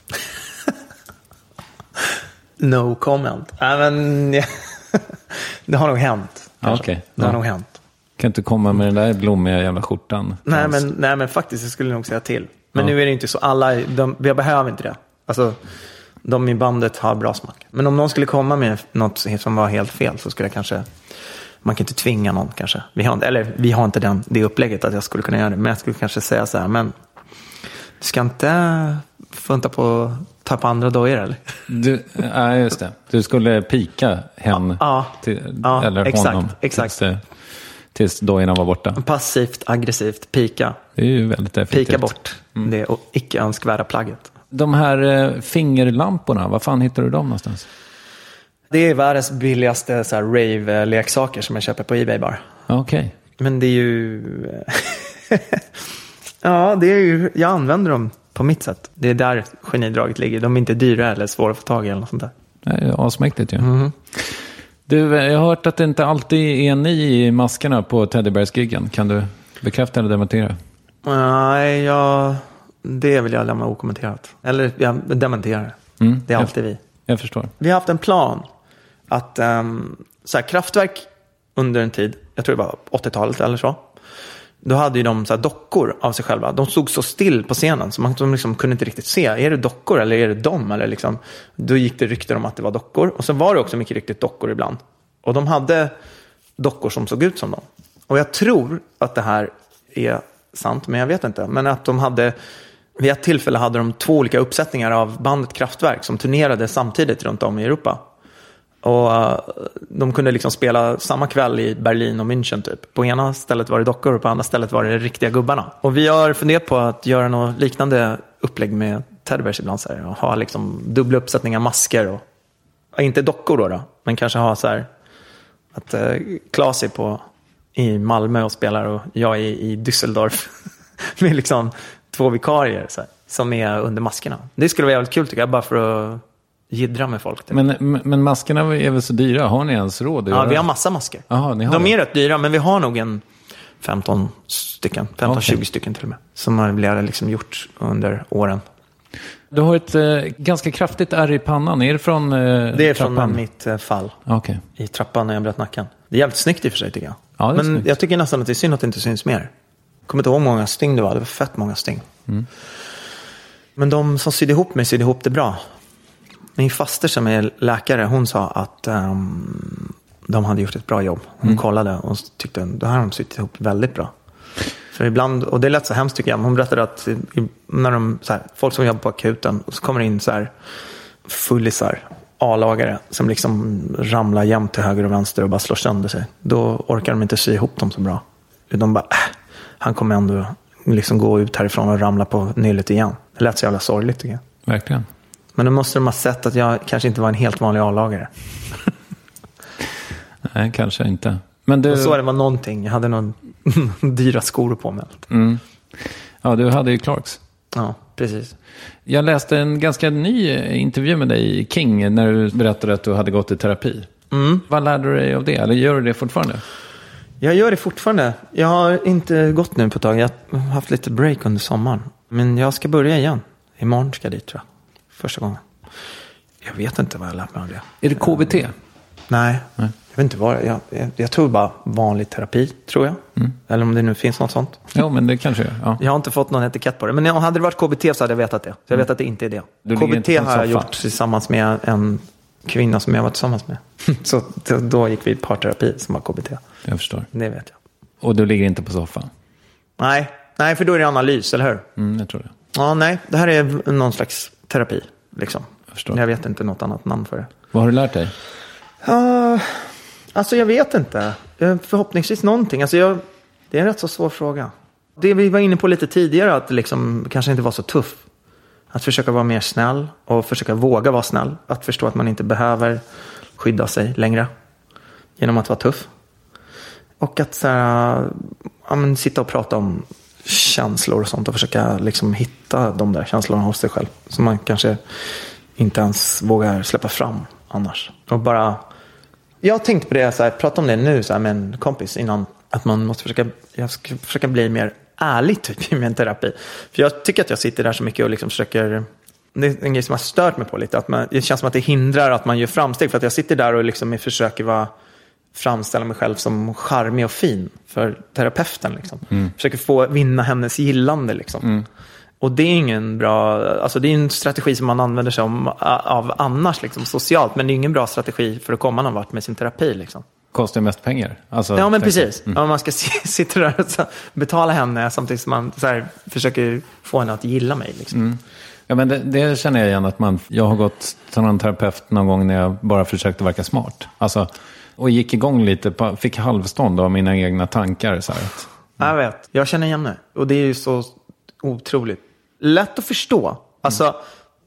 No comment. Men det har nog hänt. Kanske. Okej, Det har ja. nog hänt. Kan inte komma med den där blommiga jävla skjortan. Nej men, nej, men faktiskt, jag skulle nog säga till. Men nu är det inte så. Alla, de, jag behöver inte det. Alltså, de i bandet har bra smak. Men om någon skulle komma med något som var helt fel så skulle jag kanske... Man kan inte tvinga någon kanske. Vi har, eller vi har inte den, det upplägget att jag skulle kunna göra det. Men jag skulle kanske säga så här, men du ska inte funta på att ta på andra dojor eller? Du, ja, just det. Du skulle pika hen, Ja, till, ja, eller exakt, honom, exakt. tills, tills dojorna var borta. Passivt, aggressivt, pika. Det är ju väldigt effektivt. Pika bort det o- icke önskvärda plagget. De här eh, fingerlamporna, var fan hittar du dem någonstans? Det är världens billigaste så här, rave-leksaker som jag köper på Ebay bara. Okej. Men det är ju... ja, det är ju... Jag använder dem på mitt sätt. Det är där genidraget ligger. De är inte dyra eller svåra att få tag i eller något sånt där. Det är asmäktigt ju. Mhm. Du, eh, jag har hört att det inte alltid är ni i maskerna på Teddybears-giggen. Kan du bekräfta eller dementera? Nej, jag... Det vill jag lämna okommenterat. Eller jag dementerar. Mm, Det är jag- alltid vi. Jag förstår. Vi har haft en plan att um, så här, kraftverk under en tid, jag tror det var 80-talet eller så. Då hade ju de så här, dockor av sig själva. De stod så still på scenen så man liksom kunde inte riktigt se. Är det dockor eller är det dem? Eller liksom, då gick det rykten om att det var dockor. Och så var det också mycket riktigt dockor ibland. Och de hade dockor som såg ut som dem. Och jag tror att det här är sant, men jag vet inte. Men att de hade, vid ett tillfälle hade de två olika uppsättningar av bandet Kraftwerk som turnerade samtidigt runt om i Europa. Och eh, de kunde liksom spela samma kväll i Berlin och München typ. På ena stället var det dockor och på andra stället var det riktiga gubbarna. Och vi har funderat på att göra något liknande upplägg med Teddybears ibland. Så här, och ha liksom dubbla uppsättningar masker. Och, inte dockor då, då, men kanske ha så här att eh, Klas är på, i Malmö och spelar och jag är i Düsseldorf. med liksom två vikarier så här, som är under maskerna. Det skulle vara jävligt kul tycker jag, bara för att jiddra med folk. Typ. Men, men maskerna är väl så dyra? Har ni ens råd Ja, vi har massa masker. Jaha, ni har De det? är rätt dyra, men vi har nog en 15 stycken. 15-20 Okej. stycken till och med. Som har blivit liksom gjort under åren. Du har ett eh, ganska kraftigt ärr i pannan. Är det från eh, Det är från trappan? mitt eh, fall Okej. i trappan när jag bröt nacken. Det är jävligt snyggt i och för sig tycker jag. Ja, men snyggt. jag tycker nästan att det är synd att det inte syns mer. Jag kommer inte ihåg hur många sting det var. Det var fett många sting. Mm. Men de som sydde ihop mig sydde ihop det bra. Min faster som är läkare, hon sa att ehm, de hade gjort ett bra jobb. Hon Mm. kollade och tyckte att det här har de sytt ihop väldigt bra. För ibland, och det lät så hemskt tycker jag, men hon berättade att när de, här, folk som jobbar på akuten, och så kommer det in så här fullisar, A-lagare, som liksom ramlar jämt till höger och vänster och bara slår sönder sig. Då orkar de inte sy ihop dem så bra. De bara, äh, han kommer ändå liksom gå ut härifrån och ramla på nyllet igen. Det lät så jävla sorgligt tycker jag. Verkligen. Men då måste de ha sett att jag kanske inte var en helt vanlig A-lagare. Nej, kanske inte. Men du, Och så det var någonting. Jag hade någon dyra skor på mig. mm. ja, du hade ju Clarks. Ja, precis. Jag läste en ganska ny intervju med dig i King när du berättade att du hade gått i terapi. Mm. Vad lärde du dig av det? Eller gör du det fortfarande? Jag gör det fortfarande. Jag har inte gått nu på ett tag. Jag har haft lite break under sommaren. Men jag ska börja igen. Imorgon ska jag dit tror jag. Första gången. Jag vet inte vad jag lärt mig av det. Är det KBT? Nej, jag vet inte vad. Jag, jag, jag tror bara vanlig terapi, tror jag. Mm. Eller om det nu finns något sånt. Jo, men det kanske är. Ja. Jag har inte fått någon etikett på det. Men hade det varit KBT så hade jag vetat det. Så jag vet att det inte är det. Du KBT har jag gjort tillsammans med en kvinna som jag var tillsammans med. så då- då gick vi i parterapi som var KBT. Jag förstår. Det vet jag. Och du ligger inte på soffan? Nej, nej för då är det analys, eller hur? Mm, jag tror det. Ja, nej, det här är någon slags terapi. Liksom. Jag. Jag vet inte något annat namn för det. Vad har du lärt dig? Ja, alltså jag vet inte. Eh, Förhoppningsvis någonting. Alltså jag, det är en rätt så svår fråga. Det vi var inne på lite tidigare, att liksom kanske inte vara så tuff. Att försöka vara mer snäll och försöka våga vara snäll. Att förstå att man inte behöver skydda sig längre genom att vara tuff. Och att så här, ja, sitta och prata om känslor och sånt och försöka liksom hitta de där känslorna hos sig själv. Som man kanske inte ens vågar släppa fram annars. Och bara... Jag har tänkt på det, så här, prata om det nu så här, med en kompis innan. Att man måste försöka, jag ska försöka bli mer ärlig typ, i min terapi. För jag tycker att jag sitter där så mycket och liksom försöker... Det är en grej som har stört mig på lite. Att man, det känns som att det hindrar att man gör framsteg. För att jag sitter där och liksom försöker vara, framställa mig själv som charmig och fin för terapeuten. Liksom. Försöker få vinna hennes gillande. Liksom. Och det är ingen bra, alltså det är en strategi som man använder sig om, av annars liksom, socialt. Men det är ingen bra strategi för att komma någon vart med sin terapi. Liksom. Kostar mest pengar? Alltså, Ja men precis. Ja, man ska si- sitta där och betala henne samtidigt som man här, försöker få henne att gilla mig. Liksom. Ja, men det, det känner jag igen att man, jag har gått till någon terapeut någon gång när jag bara försökte verka smart. Alltså, och gick igång lite, på, fick halvstånd av mina egna tankar. Så här, att, Jag vet, jag känner igen det. Och det är ju så otroligt lätt att förstå. Alltså,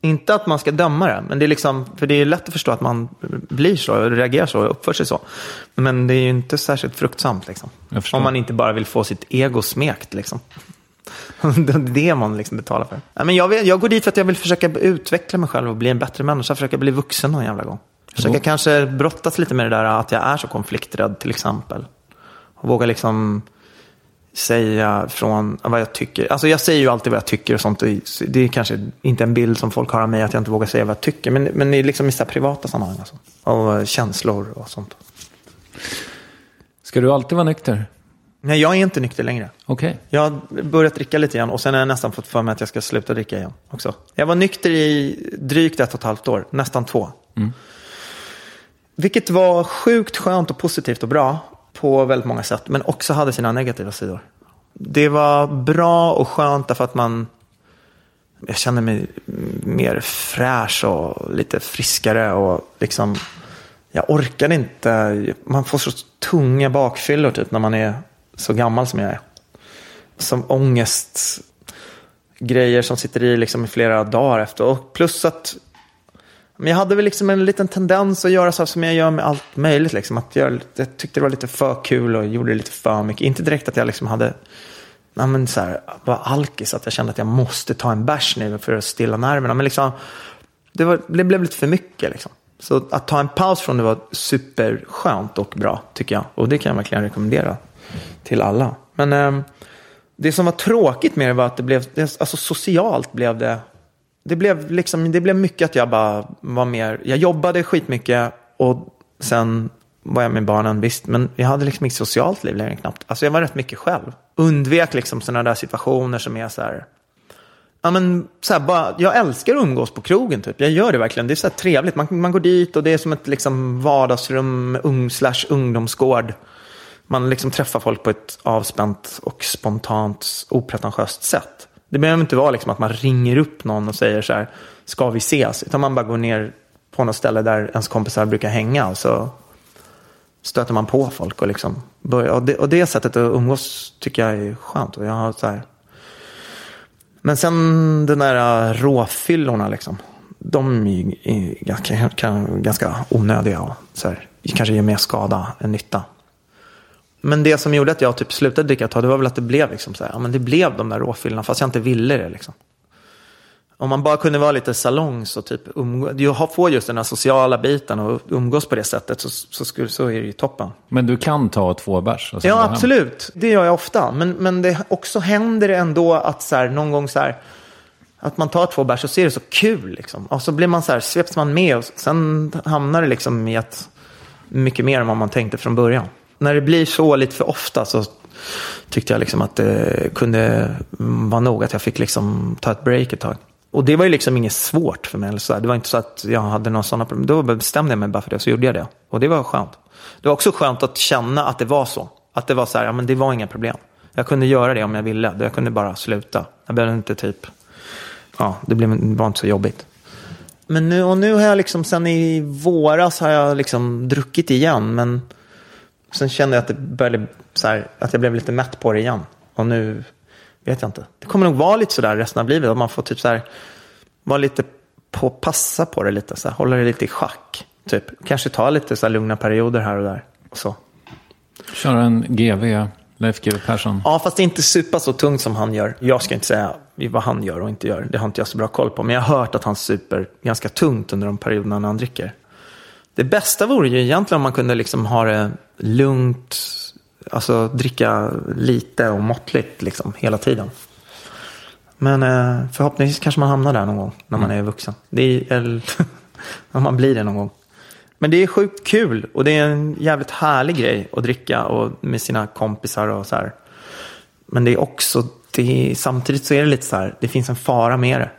inte att man ska döma det, men det är liksom, för det är lätt att förstå att man blir så, reagerar så och uppför sig så. Men det är ju inte särskilt fruktsamt liksom. Om man inte bara vill få sitt ego smekt liksom. Det är det man liksom betalar för. Men jag, jag går dit för att jag vill försöka utveckla mig själv och bli en bättre människa. Försöka bli vuxen någon jävla gång. Försöka kanske brottas lite med det där att jag är så konflikträdd till exempel. Och våga liksom säga från vad jag tycker. Alltså jag säger ju alltid vad jag tycker och sånt. Det är kanske inte en bild som folk har av mig att jag inte vågar säga vad jag tycker. Men, men det är liksom i så här privata sammanhang. Alltså. Och känslor och sånt. ska du alltid vara nykter? Nej, jag är inte nykter längre. Okej. Jag har börjat dricka lite igen och sen har jag nästan fått för mig att jag ska sluta dricka igen också. Jag var nykter i drygt ett och ett halvt år, nästan två. Vilket var sjukt skönt och positivt och bra på väldigt många sätt, men också hade sina negativa sidor. Det var bra och skönt därför att man, jag kände mig mer fräsch och lite friskare och liksom, jag orkade inte, man får så tunga bakfyllor typ när man är så gammal som jag är som ångest grejer som sitter i liksom i flera dagar efter. Och plus att men jag hade väl liksom en liten tendens att göra så här som jag gör med allt möjligt. Liksom. Att jag, jag tyckte det var lite för kul och gjorde det lite för mycket. Inte direkt att jag liksom hade nej men så här, var alkis, att jag kände att jag måste ta en bärs nu för att stilla nerverna. Men liksom, det, var, det blev lite för mycket. Liksom. Så att ta en paus från det var superskönt och bra, tycker jag. Och det kan jag verkligen rekommendera till alla. Men eh, det som var tråkigt med det var att det blev, alltså socialt blev det, det blev liksom, det blev mycket att jag bara var mer, jag jobbade skitmycket och sen var jag med barnen, visst, men jag hade liksom inget socialt liv längre knappt. Alltså jag var rätt mycket själv. Undvek liksom sådana där situationer som är så här, Ja, men, så här, bara, jag älskar att umgås på krogen. Typ. Jag gör det verkligen. Det är så här trevligt. Man, man går dit och det är som ett liksom, vardagsrum ung, slash ungdomsgård. Man liksom träffar folk på ett avspänt och spontant opretentiöst sätt. Det behöver inte vara liksom att man ringer upp någon och säger så här, ska vi ses? Utan man bara går ner på något ställe där ens kompisar brukar hänga och så stöter man på folk och liksom börjar. Och det, och det sättet att umgås tycker jag är skönt. Och jag har så här, men sen den där råfyllorna liksom. de är, är ganska, ganska onödiga och så här, kanske ger mer skada än nytta. Men det som gjorde att jag typ slutade dricka ett tag, det var väl att det blev liksom så här, ja men det blev de där råfyllorna fast jag inte ville det liksom. Om man bara kunde vara lite salongs och typ umgås, får just den här sociala biten och umgås på det sättet så, så, skulle, så är det ju toppen. Men du kan ta två bärs? Ja, absolut. Det gör jag ofta. Men, men det också händer det ändå att så här, någon gång så här, att man tar två bärs och så är det så kul. Liksom. Och så blir man så här, sveps man med och sen hamnar det liksom i att mycket mer än vad man tänkte från början. När det blir så lite för ofta så tyckte jag liksom att det kunde vara nog att jag fick liksom ta ett break ett tag. Och det var ju liksom inget svårt för mig. Eller så. Det var inte så att jag hade några sådana problem. Då bestämde jag mig bara för det, och så gjorde jag det. Och det var skönt. Det var också skönt att känna att det var så. Att det var så här, ja men det var inga problem. Jag kunde göra det om jag ville. Jag kunde bara sluta. Jag behövde inte typ, ja, det blev, det var inte så jobbigt. Men nu, och nu har jag liksom, sen i våras har jag liksom druckit igen. Men sen kände jag att det började, så här, att jag blev lite mätt på det igen. Och nu vet jag inte. Det kommer nog vara lite sådär resten av livet. Att man får typ så här, vara lite på, passa på det lite. Så här, hålla det lite i schack. Typ. Kanske ta lite så här lugna perioder här och där. Och så. Köra en GV, Leif GW Persson. Ja, fast inte supa så tungt som han gör. Jag ska inte säga vad han gör och inte gör. Det har inte jag så bra koll på. Men jag har hört att han super ganska tungt under de perioderna när han dricker. Det bästa vore ju egentligen om man kunde liksom ha det lugnt. Alltså dricka lite och måttligt liksom hela tiden. Men eh, förhoppningsvis kanske man hamnar där någon gång när man är vuxen. Det är, eller, när man blir det någon gång. Men det är sjukt kul och det är en jävligt härlig grej att dricka och med sina kompisar och så här. Men det är också, det är, samtidigt så är det lite så här, det finns en fara med det.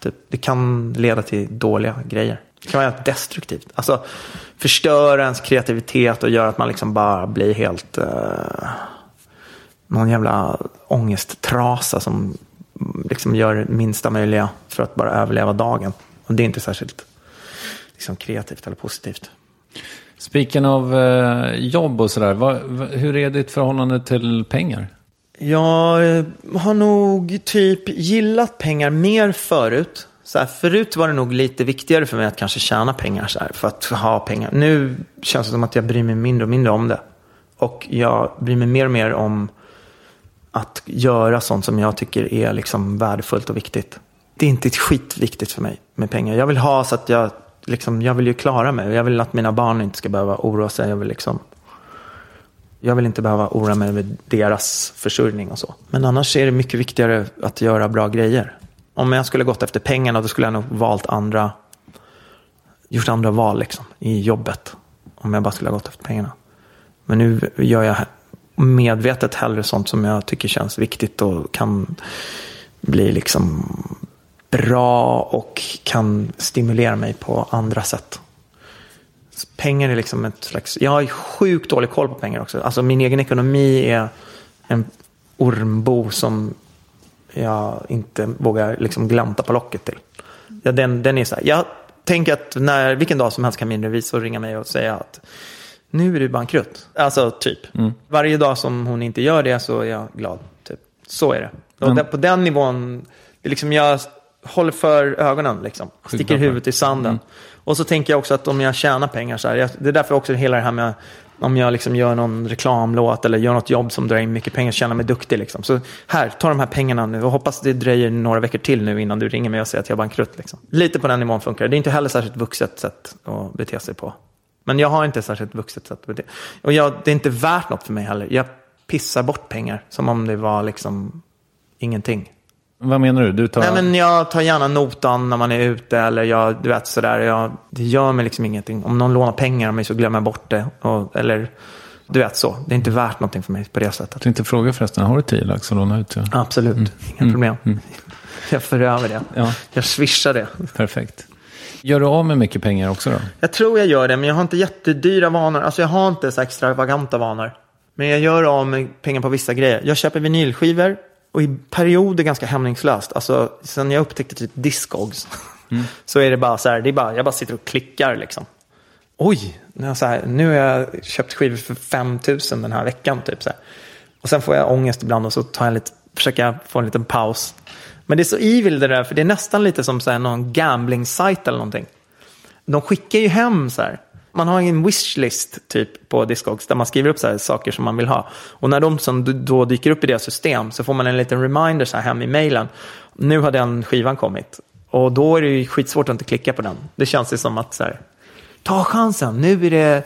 Typ, det kan leda till dåliga grejer. Det kan vara destruktivt. Alltså förstöra ens kreativitet och göra att man liksom bara blir helt, eh, någon jävla ångesttrasa som liksom gör det minsta möjliga för att bara överleva dagen. Och det är inte särskilt liksom, kreativt eller positivt. Spiken av eh, jobb och sådär, vad- hur är ditt förhållande till pengar? Jag har nog typ gillat pengar mer förut. Så här, förut var det nog lite viktigare för mig att kanske tjäna pengar så här, för att ha pengar. Nu känns det som att jag bryr mig mindre och mindre om det. Och jag bryr mig mer och mer om att göra sånt som jag tycker är liksom värdefullt och viktigt. Det är inte ett skitviktigt för mig med pengar. Jag vill ha så att jag, liksom, jag vill ju klara mig. Jag vill att mina barn inte ska behöva oroa sig. Jag vill liksom jag vill inte behöva oroa mig över deras försörjning och så. Men annars är det mycket viktigare att göra bra grejer. Om jag skulle gått efter pengarna då skulle jag nog valt andra, gjort andra val liksom, i jobbet. Om jag bara skulle ha gått efter pengarna. Men nu gör jag medvetet hellre sånt som jag tycker känns viktigt och kan bli liksom bra och kan stimulera mig på andra sätt. Pengar är liksom ett slags... Jag har sjukt dålig koll på pengar också. Alltså min egen ekonomi är en ormbo som jag inte vågar liksom glanta på locket till. Ja, den, den är så här. Jag tänker att när, vilken dag som helst kan min revisor ringa mig och säga att nu är du bankrutt. Alltså typ. Varje dag som hon inte gör det så är jag glad. Typ. Så är det. Men- där, på den nivån, det är liksom jag håller för ögonen liksom. Sticker huvudet i sanden. Och så tänker jag också att om jag tjänar pengar så här. Jag, det är därför också hela det här med om jag liksom gör någon reklamlåt eller gör något jobb som drar in mycket pengar, känner mig duktig. Liksom. Så här, ta de här pengarna nu och hoppas det dröjer några veckor till nu innan du ringer mig och säger att jag är bankrutt. Liksom. Lite på den nivån funkar det. Det är inte heller särskilt vuxet sätt att bete sig på. Men jag har inte särskilt vuxet sätt att bete Och jag, det är inte värt något för mig heller. Jag pissar bort pengar som om det var liksom ingenting. Vad menar du? Du tar... Nej, men jag tar gärna notan när man är ute eller jag, du vet sådär. Jag, det gör mig liksom ingenting. Om någon lånar pengar av mig så glömmer jag bort det. Och, eller du vet så. Det är inte värt någonting för mig på det sättet. Jag tänkte fråga förresten, har du 10 lax att låna ut? Ja. Absolut, inga problem. Jag för över det. Ja. Jag swishar det. Perfekt. Gör du av med mycket pengar också då? Jag tror jag gör det, men jag har inte jättedyra vanor. Alltså jag har inte så extravaganta vanor. Men jag gör av med pengar på vissa grejer. Jag köper vinylskivor och i perioder ganska hämningslöst. Alltså sen jag upptäckte typ Discogs. Så är det bara så här, det är bara, jag bara sitter och klickar liksom. Oj, nu så här, nu har jag köpt skivor för 5 000 den här veckan typ. Så här. Och sen får jag ångest ibland och så tar jag lite, försöker jag få en liten paus. Men det är så evil det där, för det är nästan lite som så här, någon gambling site eller någonting. De skickar ju hem så här. Man har en wishlist typ på Discogs där man skriver upp så här, saker som man vill ha. Och när de som då dyker upp i deras system så får man en liten reminder så här hem i mejlen. Nu har den skivan kommit. Och då är det ju skitsvårt att inte klicka på den. Det känns ju som att så här, ta chansen, nu är det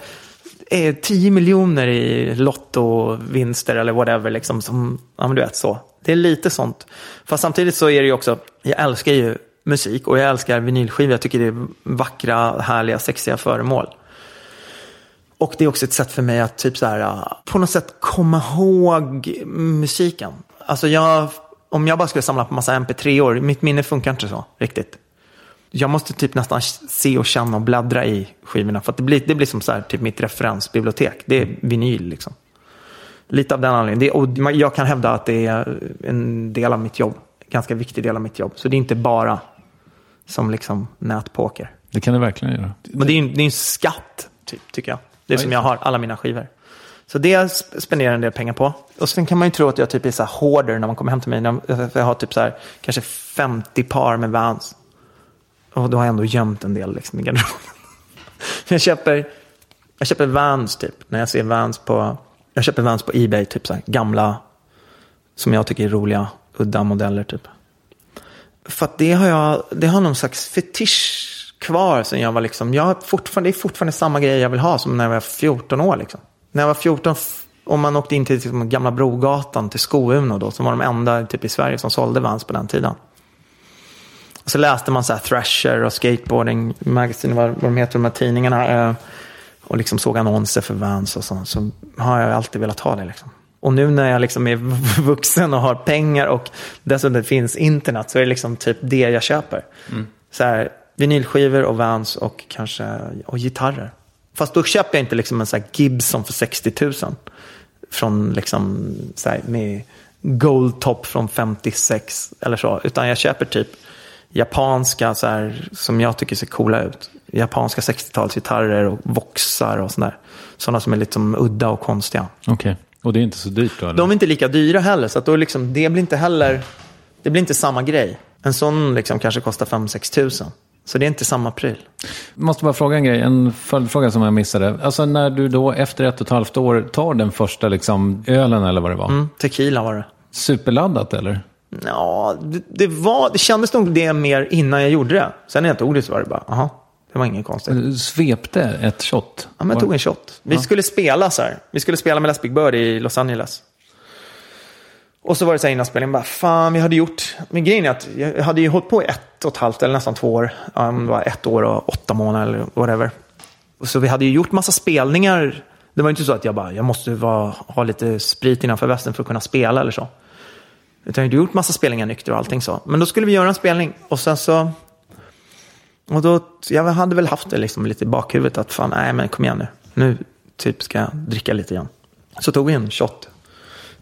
är 10 miljoner i lottovinster eller whatever. Liksom, som, ja, men du vet så. Det är lite sånt. Fast samtidigt så är det ju också, jag älskar ju musik och jag älskar vinylskivor. Jag tycker det är vackra, härliga, sexiga föremål. Och det är också ett sätt för mig att typ så här, på något sätt komma ihåg musiken. Alltså jag, om jag bara skulle samla på massa mp3-or, mitt minne funkar inte så riktigt. Jag måste typ nästan se och känna och bläddra i skivorna. För att det blir, det blir som så här, typ mitt referensbibliotek. Det är vinyl liksom. Lite av den anledningen. Det, och jag kan hävda att det är en del av mitt jobb. Ganska viktig del av mitt jobb. Så det är inte bara som liksom nätpoker. Det kan det verkligen göra. Men det är det är en skatt, typ, tycker jag. Det är som jag har alla mina skivor. Så det spenderar jag en del pengar på. Och sen kan man ju tro att jag typ är så här hoarder när man kommer hem till mig. Jag har typ så här, kanske 50 par med Vans. Och då har jag ändå gömt en del liksom, i garderoben. jag, köper, jag köper Vans typ. När jag ser Vans på, jag köper Vans på Ebay. Typ så här, gamla, som jag tycker är roliga, udda modeller typ. För att det har jag, det har någon slags fetisch kvar sen jag var liksom, jag har fortfarande, det är fortfarande samma grej jag vill ha som när jag var 14 år liksom. När jag var 14, om man åkte in till liksom, gamla Brogatan till Skouno då, som var de enda typ i Sverige som sålde Vans på den tiden. Och så läste man så här Thrasher och Skateboarding Magazine, vad, vad de heter, de här tidningarna. Eh, och liksom såg annonser för Vans och sånt. Så har jag alltid velat ha det liksom. Och nu när jag liksom är vuxen och har pengar och dessutom det finns internet så är det liksom typ det jag köper. Mm. Så här, vinylskivor och Vans och kanske och gitarrer. Fast då köper jag inte liksom en så Gibson för 60 000. Från liksom så här, med Gold Top från 56 eller så. Utan jag köper typ japanska så här, som jag tycker ser coola ut. Japanska 60-talsgitarrer och voxar och sådär. Sådana som är lite som udda och konstiga. Okej, okay. och det är inte så dyrt då? Eller? De är inte lika dyra heller. Så att då liksom, det blir inte heller, det blir inte samma grej. En sån liksom kanske kostar 5-6 tusen. Så det är inte samma pryl. Måste bara fråga en grej, en följdfråga som jag missade. Alltså när du då efter ett och ett halvt år tar den första liksom, ölen eller vad det var. Mm, tequila var det. Superladdat eller? Ja, det, det, var, det kändes nog det mer innan jag gjorde det. Sen när jag tog det så var det bara, aha, det var inget konstigt. Du svepte ett shot? Ja, men jag tog en shot. Vi ja. skulle spela så här. Vi skulle spela med Les Big Bird i Los Angeles. Och så var det så här innan spelningen, bara, fan vi hade gjort, men grejen är att jag hade ju hållit på i ett och ett halvt eller nästan två år. Um, det var ett år och åtta månader eller whatever. Så vi hade ju gjort massa spelningar. Det var inte så att jag bara, jag måste vara, ha lite sprit innanför västen för att kunna spela eller så. Utan jag hade gjort massa spelningar nykter och allting så. Men då skulle vi göra en spelning och sen så... Och då, jag hade väl haft det liksom lite i bakhuvudet att fan, nej men kom igen nu. Nu typ ska jag dricka lite igen. Så tog vi en shot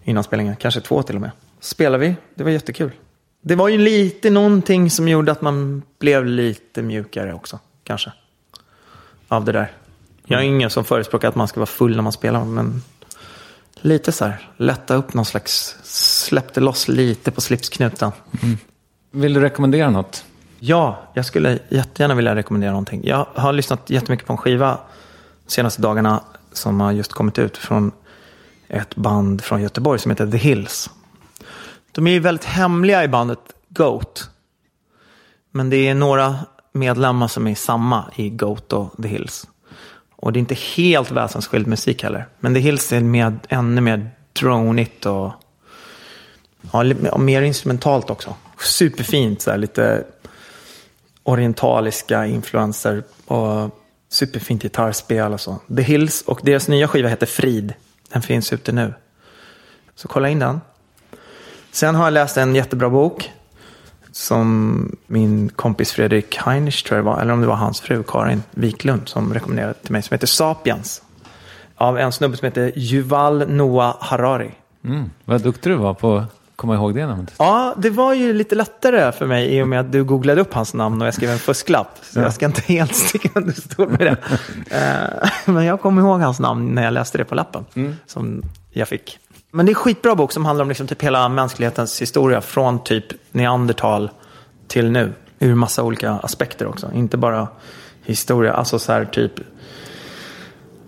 innan spelningen, kanske två till och med. Spelade vi, det var jättekul. Det var ju lite någonting som gjorde att man blev lite mjukare också, kanske. Av det där. Jag är ingen som förespråkar att man ska vara full när man spelar, men lite så här, lätta upp någon slags, släppte loss lite på slipsknuten. Mm. Vill du rekommendera något? Ja, jag skulle jättegärna vilja rekommendera någonting. Jag har lyssnat jättemycket på en skiva de senaste dagarna som har just kommit ut från ett band från Göteborg som heter The Hills. De är ju väldigt hemliga i bandet Goat. Men det är några medlemmar som är samma i Goat och The Hills. Och det är inte helt väsensskild musik heller. Men The Hills är med, ännu mer dronigt och ja, mer instrumentalt också. Superfint, så här, lite orientaliska influenser och superfint gitarrspel och så. The Hills och deras nya skiva heter Frid. Den finns ute nu. Så kolla in den. Sen har jag läst en jättebra bok. Som min kompis Fredrik Heinisch, tror jag var, eller om det var hans fru Karin Wiklund som rekommenderade till mig. Som heter Sapiens. Av en snubbe som heter Yuval Noah Harari. Mm, vad duktig du var på komma ihåg det namnet. Ja, det var ju lite lättare för mig i och med att du googlade upp hans namn och jag skrev en fusklapp. Så ja. jag ska inte helt sticka under stol med det. Eh, men jag kom ihåg hans namn när jag läste det på lappen. Mm. Som jag fick. Men det är en skitbra bok som handlar om liksom typ hela mänsklighetens historia från typ neandertal till nu. Ur massa olika aspekter också. Inte bara historia, alltså så här typ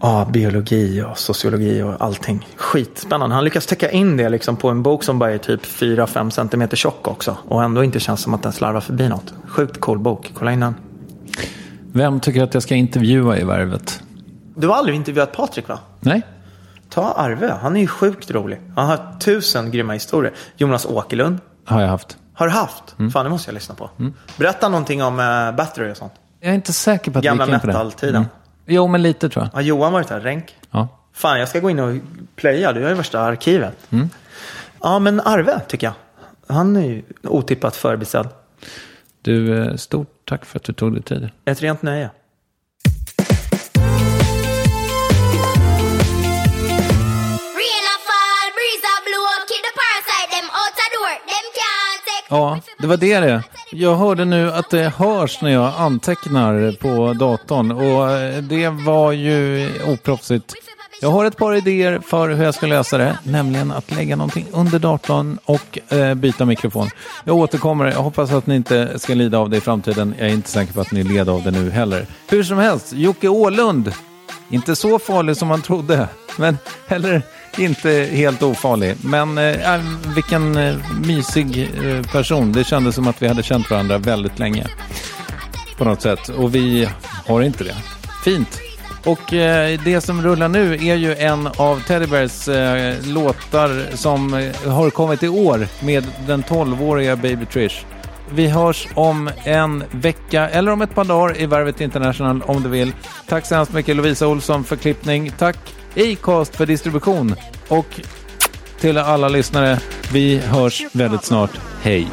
ja, biologi och sociologi och allting. Skitspännande. Han lyckas täcka in det liksom på en bok som bara är typ 4-5 centimeter tjock också. Och ändå inte känns som att den slarvar förbi något. Sjukt cool bok. Kolla in den. Vem tycker att jag ska intervjua i Värvet? Du har aldrig intervjuat Patrik va? Nej? Ta Arve. Han är ju sjukt rolig. Han har tusen grymma historier. Jonas Åkerlund. Har jag haft. Har du haft? Mm. Fan, det måste jag lyssna på. Berätta någonting om uh, Battery och sånt. Jag är inte säker på att Gamla vi gick in på det. metal-tiden. Jo, men lite tror jag. Har Johan varit här? Ränk? Ja. Fan, jag ska gå in och plöja. Du har ju värsta arkivet. Ja, men Arve tycker jag. Han är ju otippat förbisedd. Du, eh, stort tack för att du tog dig tid. Ett rent nöje. Ja, det var det det. Jag hörde nu att det hörs när jag antecknar på datorn och eh, det var ju oproffsigt. Jag har ett par idéer för hur jag ska lösa det, nämligen att lägga någonting under datorn och eh, byta mikrofon. Jag återkommer, jag hoppas att ni inte ska lida av det i framtiden. Jag är inte säker på att ni led av det nu heller. Hur som helst, Jocke Åhlund. Inte så farlig som man trodde, men heller inte helt ofarlig. Men eh, vilken eh, mysig eh, person. Det kändes som att vi hade känt varandra väldigt länge. På något sätt. Och vi har inte det. Fint. Och eh, det som rullar nu är ju en av Teddy Bears eh, låtar som eh, har kommit i år med den 12-åriga Baby Trish. Vi hörs om en vecka eller om ett par dagar i Värvet International om du vill. Tack så hemskt mycket Lovisa Olsson för klippning. Tack Acast för distribution. Och till alla lyssnare, vi hörs väldigt snart. Hej!